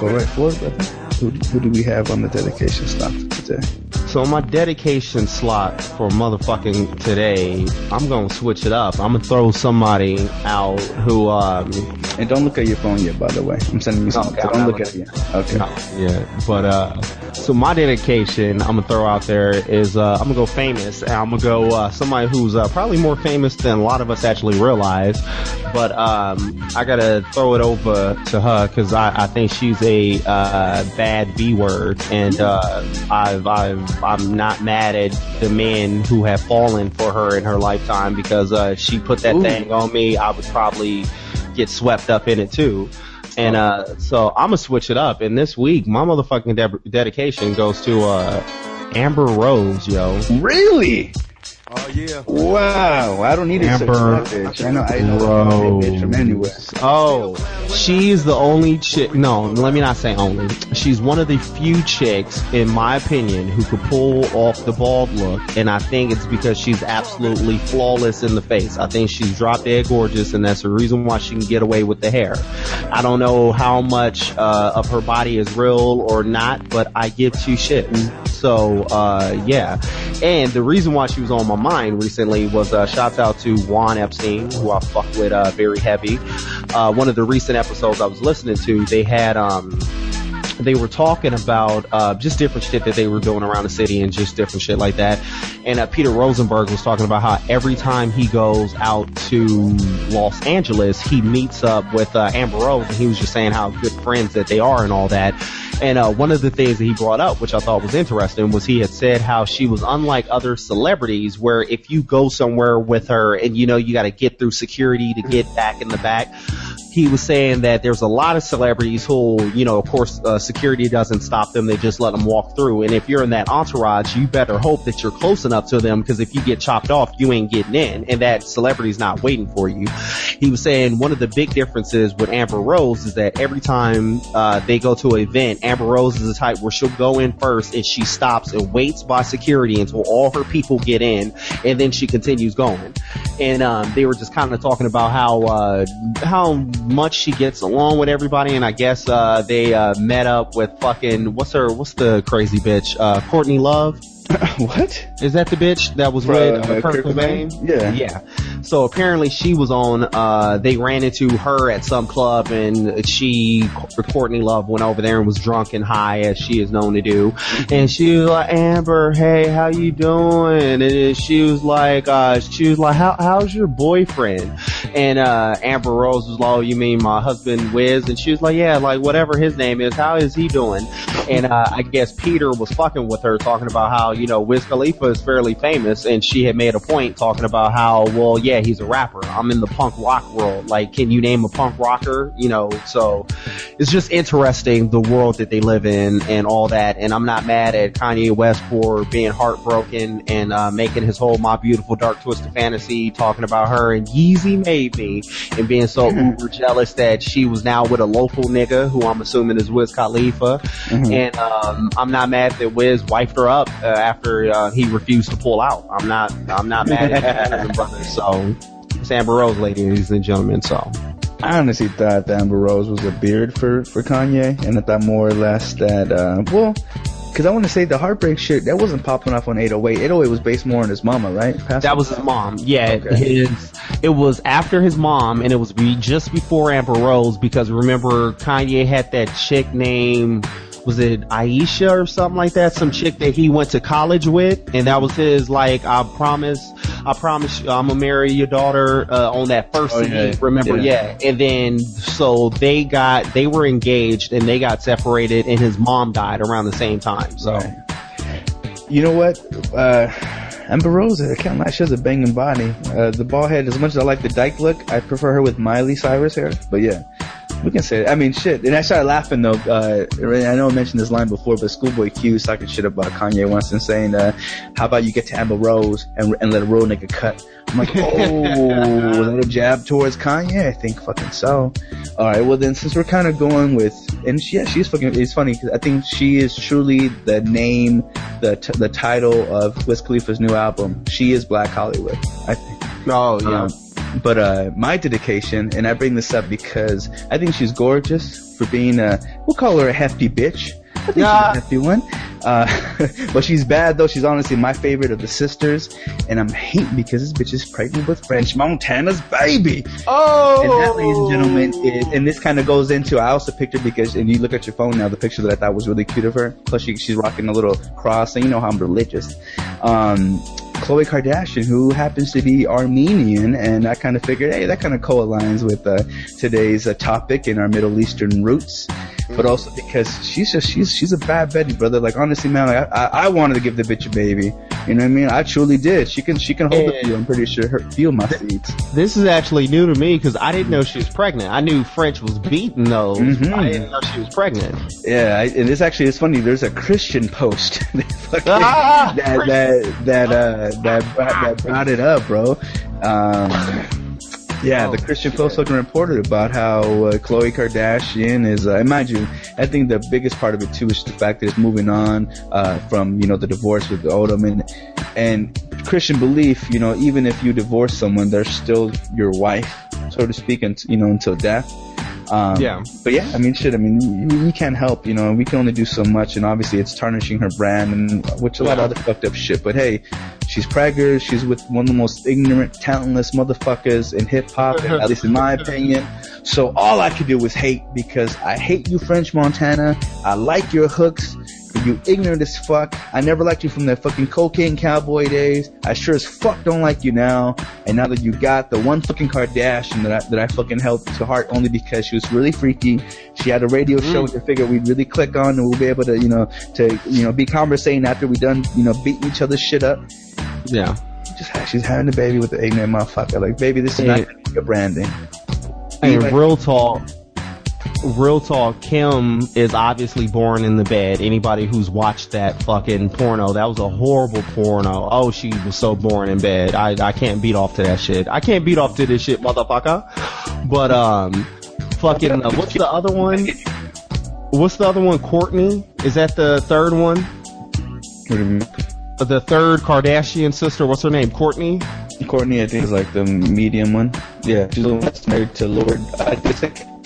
C: go right for it, brother. Who, who do we have on the dedication slot today?
B: So my dedication slot for motherfucking today, I'm gonna switch it up. I'm gonna throw somebody out who, um,
C: And don't look at your phone yet, by the way. I'm sending you something.
B: Okay,
C: don't look at it yet. Okay.
B: yeah, but uh, so my dedication I'm gonna throw out there is uh, I'm gonna go famous, and I'm gonna go uh, somebody who's uh, probably more famous than a lot of us actually realize. But um, I gotta throw it over to her because I, I think she's a uh, bad Bad b word, and uh, I've, I've I'm not mad at the men who have fallen for her in her lifetime because uh, she put that
C: Ooh.
B: thing on me. I would probably get swept up in it too. And uh, so I'm gonna switch it up. And this week, my motherfucking de- dedication goes to uh, Amber Rose, yo.
C: Really?
A: Oh yeah.
C: Wow. I don't need it
B: Amber
C: a bitch. I know. I know. bitch from anywhere.
B: Oh, she's the only chick. No, let me not say only. She's one of the few chicks, in my opinion, who could pull off the bald look, and I think it's because she's absolutely flawless in the face. I think she's drop dead gorgeous, and that's the reason why she can get away with the hair. I don't know how much uh, of her body is real or not, but I give two shits. So, uh, yeah. And the reason why she was on my mind recently was, uh, shout out to Juan Epstein, who I fuck with, uh, very heavy. Uh, one of the recent episodes I was listening to, they had, um, they were talking about uh, just different shit that they were doing around the city and just different shit like that. And uh, Peter Rosenberg was talking about how every time he goes out to Los Angeles, he meets up with uh, Amber Rose, and he was just saying how good friends that they are and all that. And uh, one of the things that he brought up, which I thought was interesting, was he had said how she was unlike other celebrities, where if you go somewhere with her and you know you got to get through security to get back in the back, he was saying that there's a lot of celebrities who, you know, of course, uh, security doesn't stop them; they just let them walk through. And if you're in that entourage, you better hope that you're close enough to them, because if you get chopped off, you ain't getting in, and that celebrity's not waiting for you. He was saying one of the big differences with Amber Rose is that every time uh, they go to an event, Amber Rose is the type where she'll go in first and she stops and waits by security until all her people get in, and then she continues going. And um, they were just kind of talking about how uh, how much she gets along with everybody, and I guess uh, they uh, met up with fucking what's her what's the crazy bitch uh, Courtney Love.
C: what?
B: Is that the bitch that was with
C: uh,
B: Kurt Cobain?
C: Cobain? Yeah.
B: Yeah. So apparently she was on, uh, they ran into her at some club and she, Courtney Love went over there and was drunk and high as she is known to do. And she was like, Amber, hey, how you doing? And she was like, uh, she was like, how, how's your boyfriend? And, uh, Amber Rose was like, oh, you mean my husband Wiz? And she was like, yeah, like whatever his name is, how is he doing? And, uh, I guess Peter was fucking with her talking about how, you know, Wiz Khalifa is fairly famous and she had made a point talking about how, well, yeah, he's a rapper. I'm in the punk rock world. Like, can you name a punk rocker? You know, so it's just interesting the world that they live in and all that. And I'm not mad at Kanye West for being heartbroken and, uh, making his whole My Beautiful Dark Twisted Fantasy talking about her and Yeezy made me and being so uber jealous that she was now with a local nigga who I'm assuming is Wiz Khalifa. And, um, I'm not mad that Wiz wifed her up, uh, after, uh, he refused to pull out. I'm not, I'm not mad at brother. So, it's Amber Rose, ladies and gentlemen. So,
C: I honestly thought that Amber Rose was a beard for, for Kanye, and I thought more or less that, uh, well, because I want to say the heartbreak shit that wasn't popping off on 808. 808 was based more on his mama, right? Passed
B: That was his mom. Yeah,
C: Okay.
B: his. It was after his mom, and it was be just before Amber Rose because remember Kanye had that chick named was it Aisha or something like that? Some chick that he went to college with, and that was his like I promise, I promise you, I'm gonna marry your daughter uh, on that first
C: Oh, yeah.
B: Remember?
C: Yeah.
B: Yeah. And then so they got they were engaged and they got separated, and his mom died around the same time. So.
C: Right. You know what? Uh, Amber Rose, I can't lie, she has a banging body. Uh, the bald head, as much as I like the dyke look, I prefer her with Miley Cyrus hair. But yeah, We can say it. I mean, shit. And I started laughing though. Uh, I know I mentioned this line before, but Schoolboy Q was talking shit about Kanye once and saying, uh, "How about you get to Amber Rose and, and let a real nigga cut?" I'm like, oh, was that a jab towards Kanye? I think fucking so. All right. Well, then since we're kind of going with, and she, yeah, she's fucking. It's funny because I think she is truly the name, the t- the title of Wiz Khalifa's new album. She is Black Hollywood. I think.
B: Oh yeah.
C: Um, but uh, my dedication, and I bring this up because I think she's gorgeous for being a, we'll call her a hefty bitch. I think
B: Yeah.
C: she's a hefty one. Uh, but she's bad though. She's honestly my favorite of the sisters, and I'm hating because this bitch is pregnant with French Montana's baby.
B: oh.
C: And that, ladies and gentlemen, is, and this kind of goes into, I also picked her because, and you look at your phone now, the picture that I thought was really cute of her, plus she, she's rocking a little cross, and you know how I'm religious. Um, Khloe Kardashian, who happens to be Armenian, and I kind of figured, hey, that kind of co-aligns with uh, today's uh, topic in our Middle Eastern roots. But also because she's just she's she's a bad Betty, brother. Like honestly, man, like, I, I I wanted to give the bitch a baby. You know what I mean? I truly did. She can she can hold the feel. I'm pretty sure her feel my seeds.
B: This is actually new to me because I didn't know she was pregnant. I knew French was beating those.
C: Mhm.
B: I didn't know she was pregnant.
C: Yeah, I, and this actually it's funny. There's a Christian post that
B: Ah,
C: that that that uh that brought, that brought it up, bro. Um, yeah,
B: Oh,
C: the Christian. Post fucking reported about how uh, Khloe Kardashian is. Uh, and mind you, I think the biggest part of it too is the fact that it's moving on uh, from you know the divorce with Odom and and Christian belief. You know, even if you divorce someone, they're still your wife, so to speak, and you know until death. Um,
B: Yeah.
C: But yeah, I mean, shit. I mean, we, you can't help. You know, we can only do so much, and obviously, it's tarnishing her brand, and which a lot of other fucked up shit. But hey, she's preggers. She's with one of the most ignorant, talentless motherfuckers in hip hop, at least in my opinion. So all I could do was hate because I hate you, French Montana. I like your hooks. You ignorant as fuck. I never liked you from the fucking cocaine cowboy days. I sure as fuck don't like you now. And now that you got the one fucking Kardashian that I, that I fucking held to heart only because she was really freaky. She had a radio show mm. which I figured we'd really click on and we'll be able to, you know, to, you know, be conversating after we done, you know, beating each other's shit up.
B: Yeah.
C: Just, she's having a baby with the ignorant motherfucker. Like, baby, this is not
B: Yeah.
C: your branding.
B: And
C: Like-
B: real talk, real talk, Kim is obviously born in the bed. Anybody who's watched that fucking porno, that was a horrible porno. Oh, she was so born in bed. I, I can't beat off to that shit. I can't beat off to this shit, motherfucker. But, um, fucking, uh, what's the other one? What's the other one? Kourtney? Is that the third one? The third Kardashian sister, what's her name? Kourtney?
C: Kourtney, I think, is like the medium one. Yeah, she's the one that's married to Lord uh, Disick.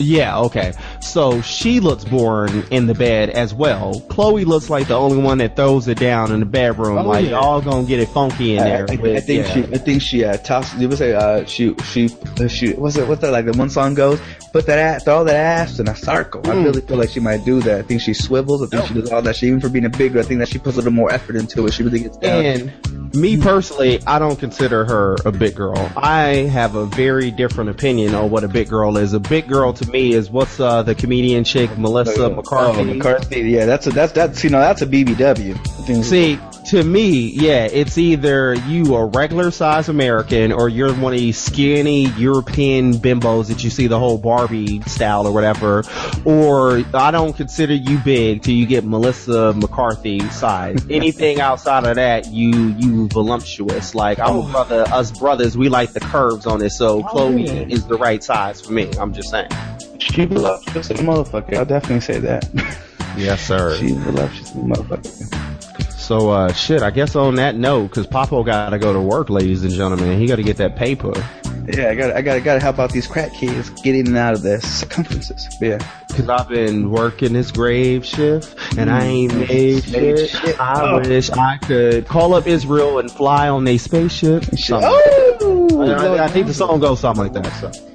B: Yeah, okay. So she looks born in the bed as well. Khloe looks like the only one that throws it down in the bedroom.
C: Oh,
B: like
C: yeah.
B: y'all gonna get it funky in
C: I,
B: there.
C: I, I think
B: yeah.
C: she, I think she, uh, tossed, you would say, uh, she, she, uh, she, what's it, what's that, like the one song goes, put that ass, throw that ass in a circle. I
B: Mm.
C: really feel like she might do that. I think she swivels. I think she does all that. She, even for being a bigger. I think that she puts a little more effort into it. She really gets down.
B: And me personally, I don't consider her a big girl. I have a very different opinion on what a big girl is. A big girl to me is what's uh, the comedian chick Melissa oh, McCarthy.
C: Oh, McCarthy. Yeah, that's a, that's, that's, you know, that's a BBW.
B: See, to me, yeah, it's either you a regular size American or you're one of these skinny European bimbos that you see the whole Barbie style or whatever, or I don't consider you big till you get Melissa McCarthy size. Anything outside of that, you you voluptuous. Like I'm a oh. brother, us brothers, we like the curves on it, so oh, Khloe
C: yeah.
B: is the right size for me. I'm just saying.
C: She voluptuous as a motherfucker. I'll definitely say that.
B: Yes, sir.
C: She's voluptuous as a motherfucker.
B: So, uh, shit, I guess on that note, cause Papo gotta go to work, ladies and gentlemen. He gotta get that paper.
C: Yeah, I got, I got, I got to help out these crack kids get in and out of their circumferences. But yeah.
B: Cause I've been working this grave shift and I ain't made
C: Made
B: shit.
C: shit.
B: I
C: Oh.
B: wish I could call up Israel and fly on a spaceship.
C: Oh,
B: I, I think the song goes something like that. So.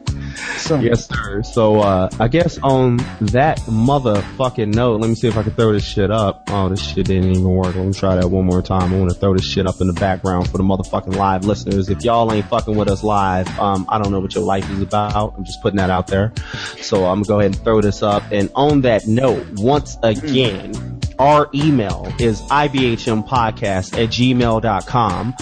B: Yes, sir. So, uh, I guess on that motherfucking note, let me see if I can throw this shit up. Oh, this shit didn't even work. Let me try that one more time. I want to throw this shit up in the background for the motherfucking live listeners. If y'all ain't fucking with us live, um, I don't know what your life is about. I'm just putting that out there. So I'm gonna go ahead and throw this up. And on that note, once again, our email is ibhmpodcast at gmail.com.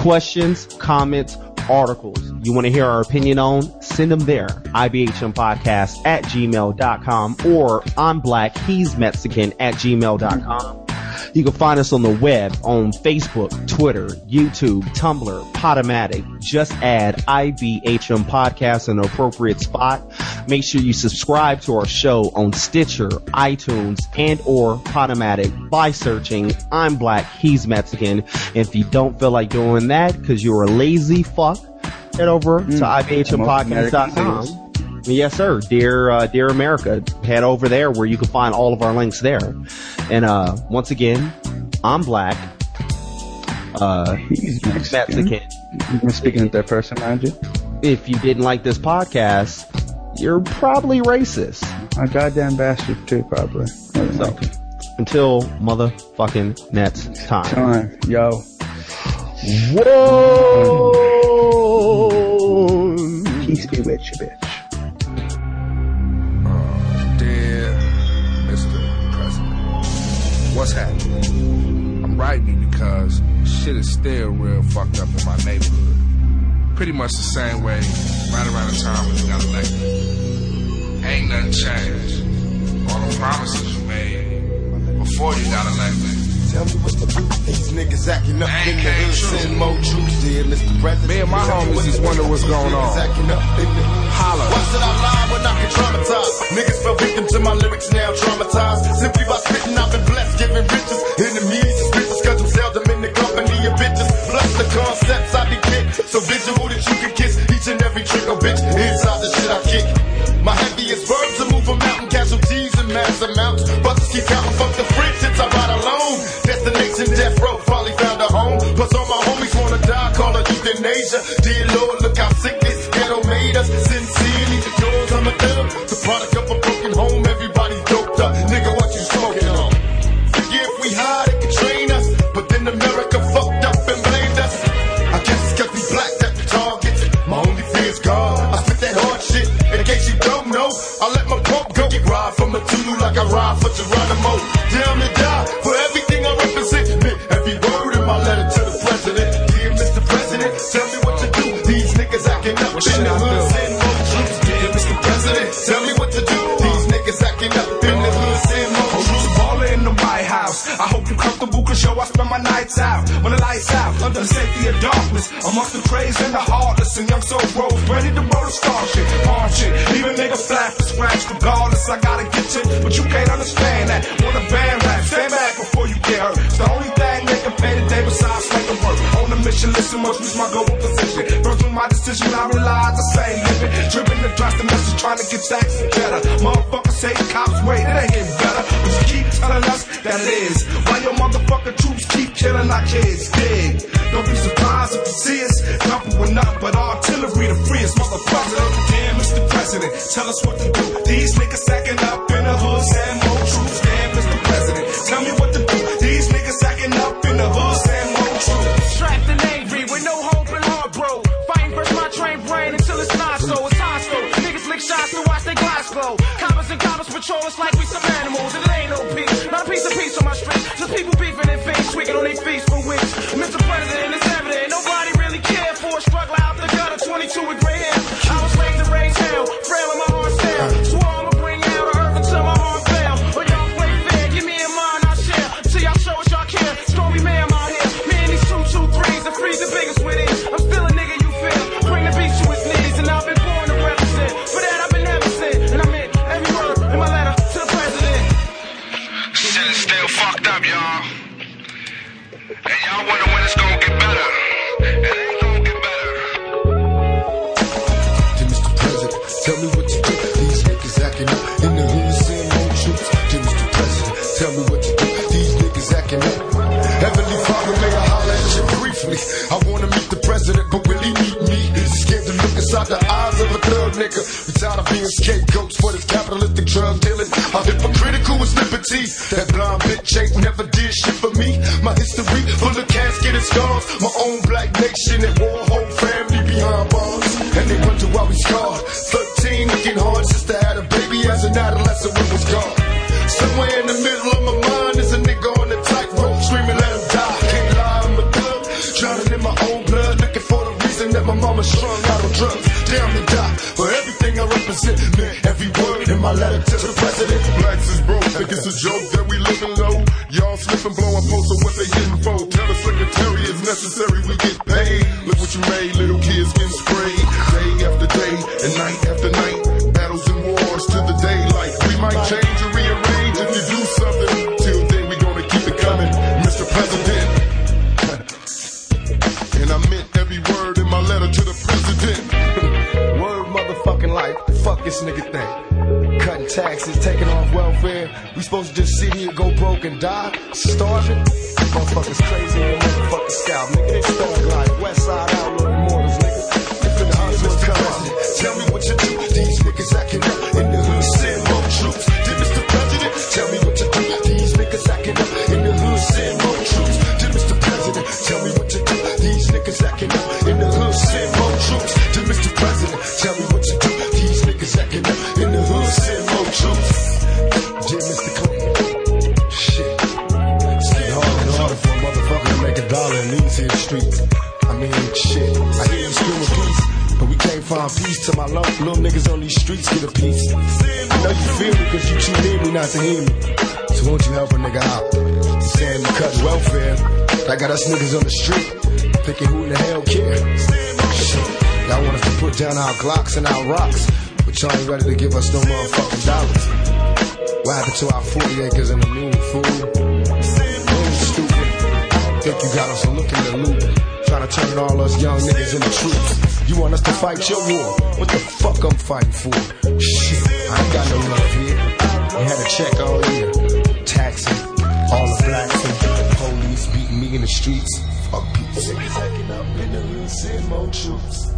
B: Questions, comments, articles you want to hear our opinion on, send them there. IBHMpodcast at gmail.com or I'm black, he's Mexican at gmail.com. You can find us on the web on Facebook, Twitter, YouTube, Tumblr, Podomatic. Just add IBHM Podcast in an appropriate spot. Make sure you subscribe to our show on Stitcher, iTunes, and or Podomatic by searching I'm Black, He's Mexican. And if you don't feel like doing that because you're a lazy fuck, head over to IBHMpodcast.com. Yes, sir. Dear, uh, dear America, head over there where you can find all of our links there. And, uh, once again, I'm black. Uh,
C: He's Mexican.
B: Mexican.
C: You're speaking in third person, mind you.
B: If you didn't like this podcast, you're probably racist.
C: A goddamn bastard too, probably.
B: So, until motherfucking next time.
C: Time, yo.
B: Whoa!
C: Peace be with you, bitch.
D: What's happening? I'm writing you because shit is still real fucked up in my neighborhood. Pretty much the same way right around the time when you got elected. Ain't nothing changed. All the promises you made before you got elected.
E: Tell me what to do. These niggas acting up in the hood. Send more troops, dear Mr. President.
D: Me and my homies just wonder what's going on.
E: acting up in the hood.
D: Holla.
E: Why should I lie when I can traumatize? Niggas fell victim to my lyrics, now traumatized. Simply by spitting, I've been blessed, giving riches. Enemies, suspicious, cause I'm seldom in the company of bitches. Plus the concepts I be kick. So visual that you can kiss each and every trick or bitch inside the shit I kick. My heaviest verbs to move a mountain, casualties in mass amounts.
D: Trying to get stacks better. Motherfuckers say cops wait, it ain't getting better. But you keep telling us that it is. Why your motherfucking troops keep killing our kids? President,
F: but
E: he meet me? Scared to look inside the eyes of a thug nigga. We tired of being scapegoats for this capitalistic drug dealing. I'm hypocritical with liberty. That blind bitch ain't never did shit for me. My history full of casket and scars. My
G: niggas
E: on the street thinking who the hell care. Shit, y'all want us to put down our Glocks and our rocks, but y'all ain't ready to give us no motherfucking dollars. What happened to our 40 acres and the moon, fool? Moon stupid. Think you got us looking the loop trying to turn all us young niggas into troops. You want us to fight your war? What the fuck I'm fighting for? Shit, I ain't got no love here. You had a check all year, taxing all the blacks in the streets. Fuck
G: peace. Up in the more troops.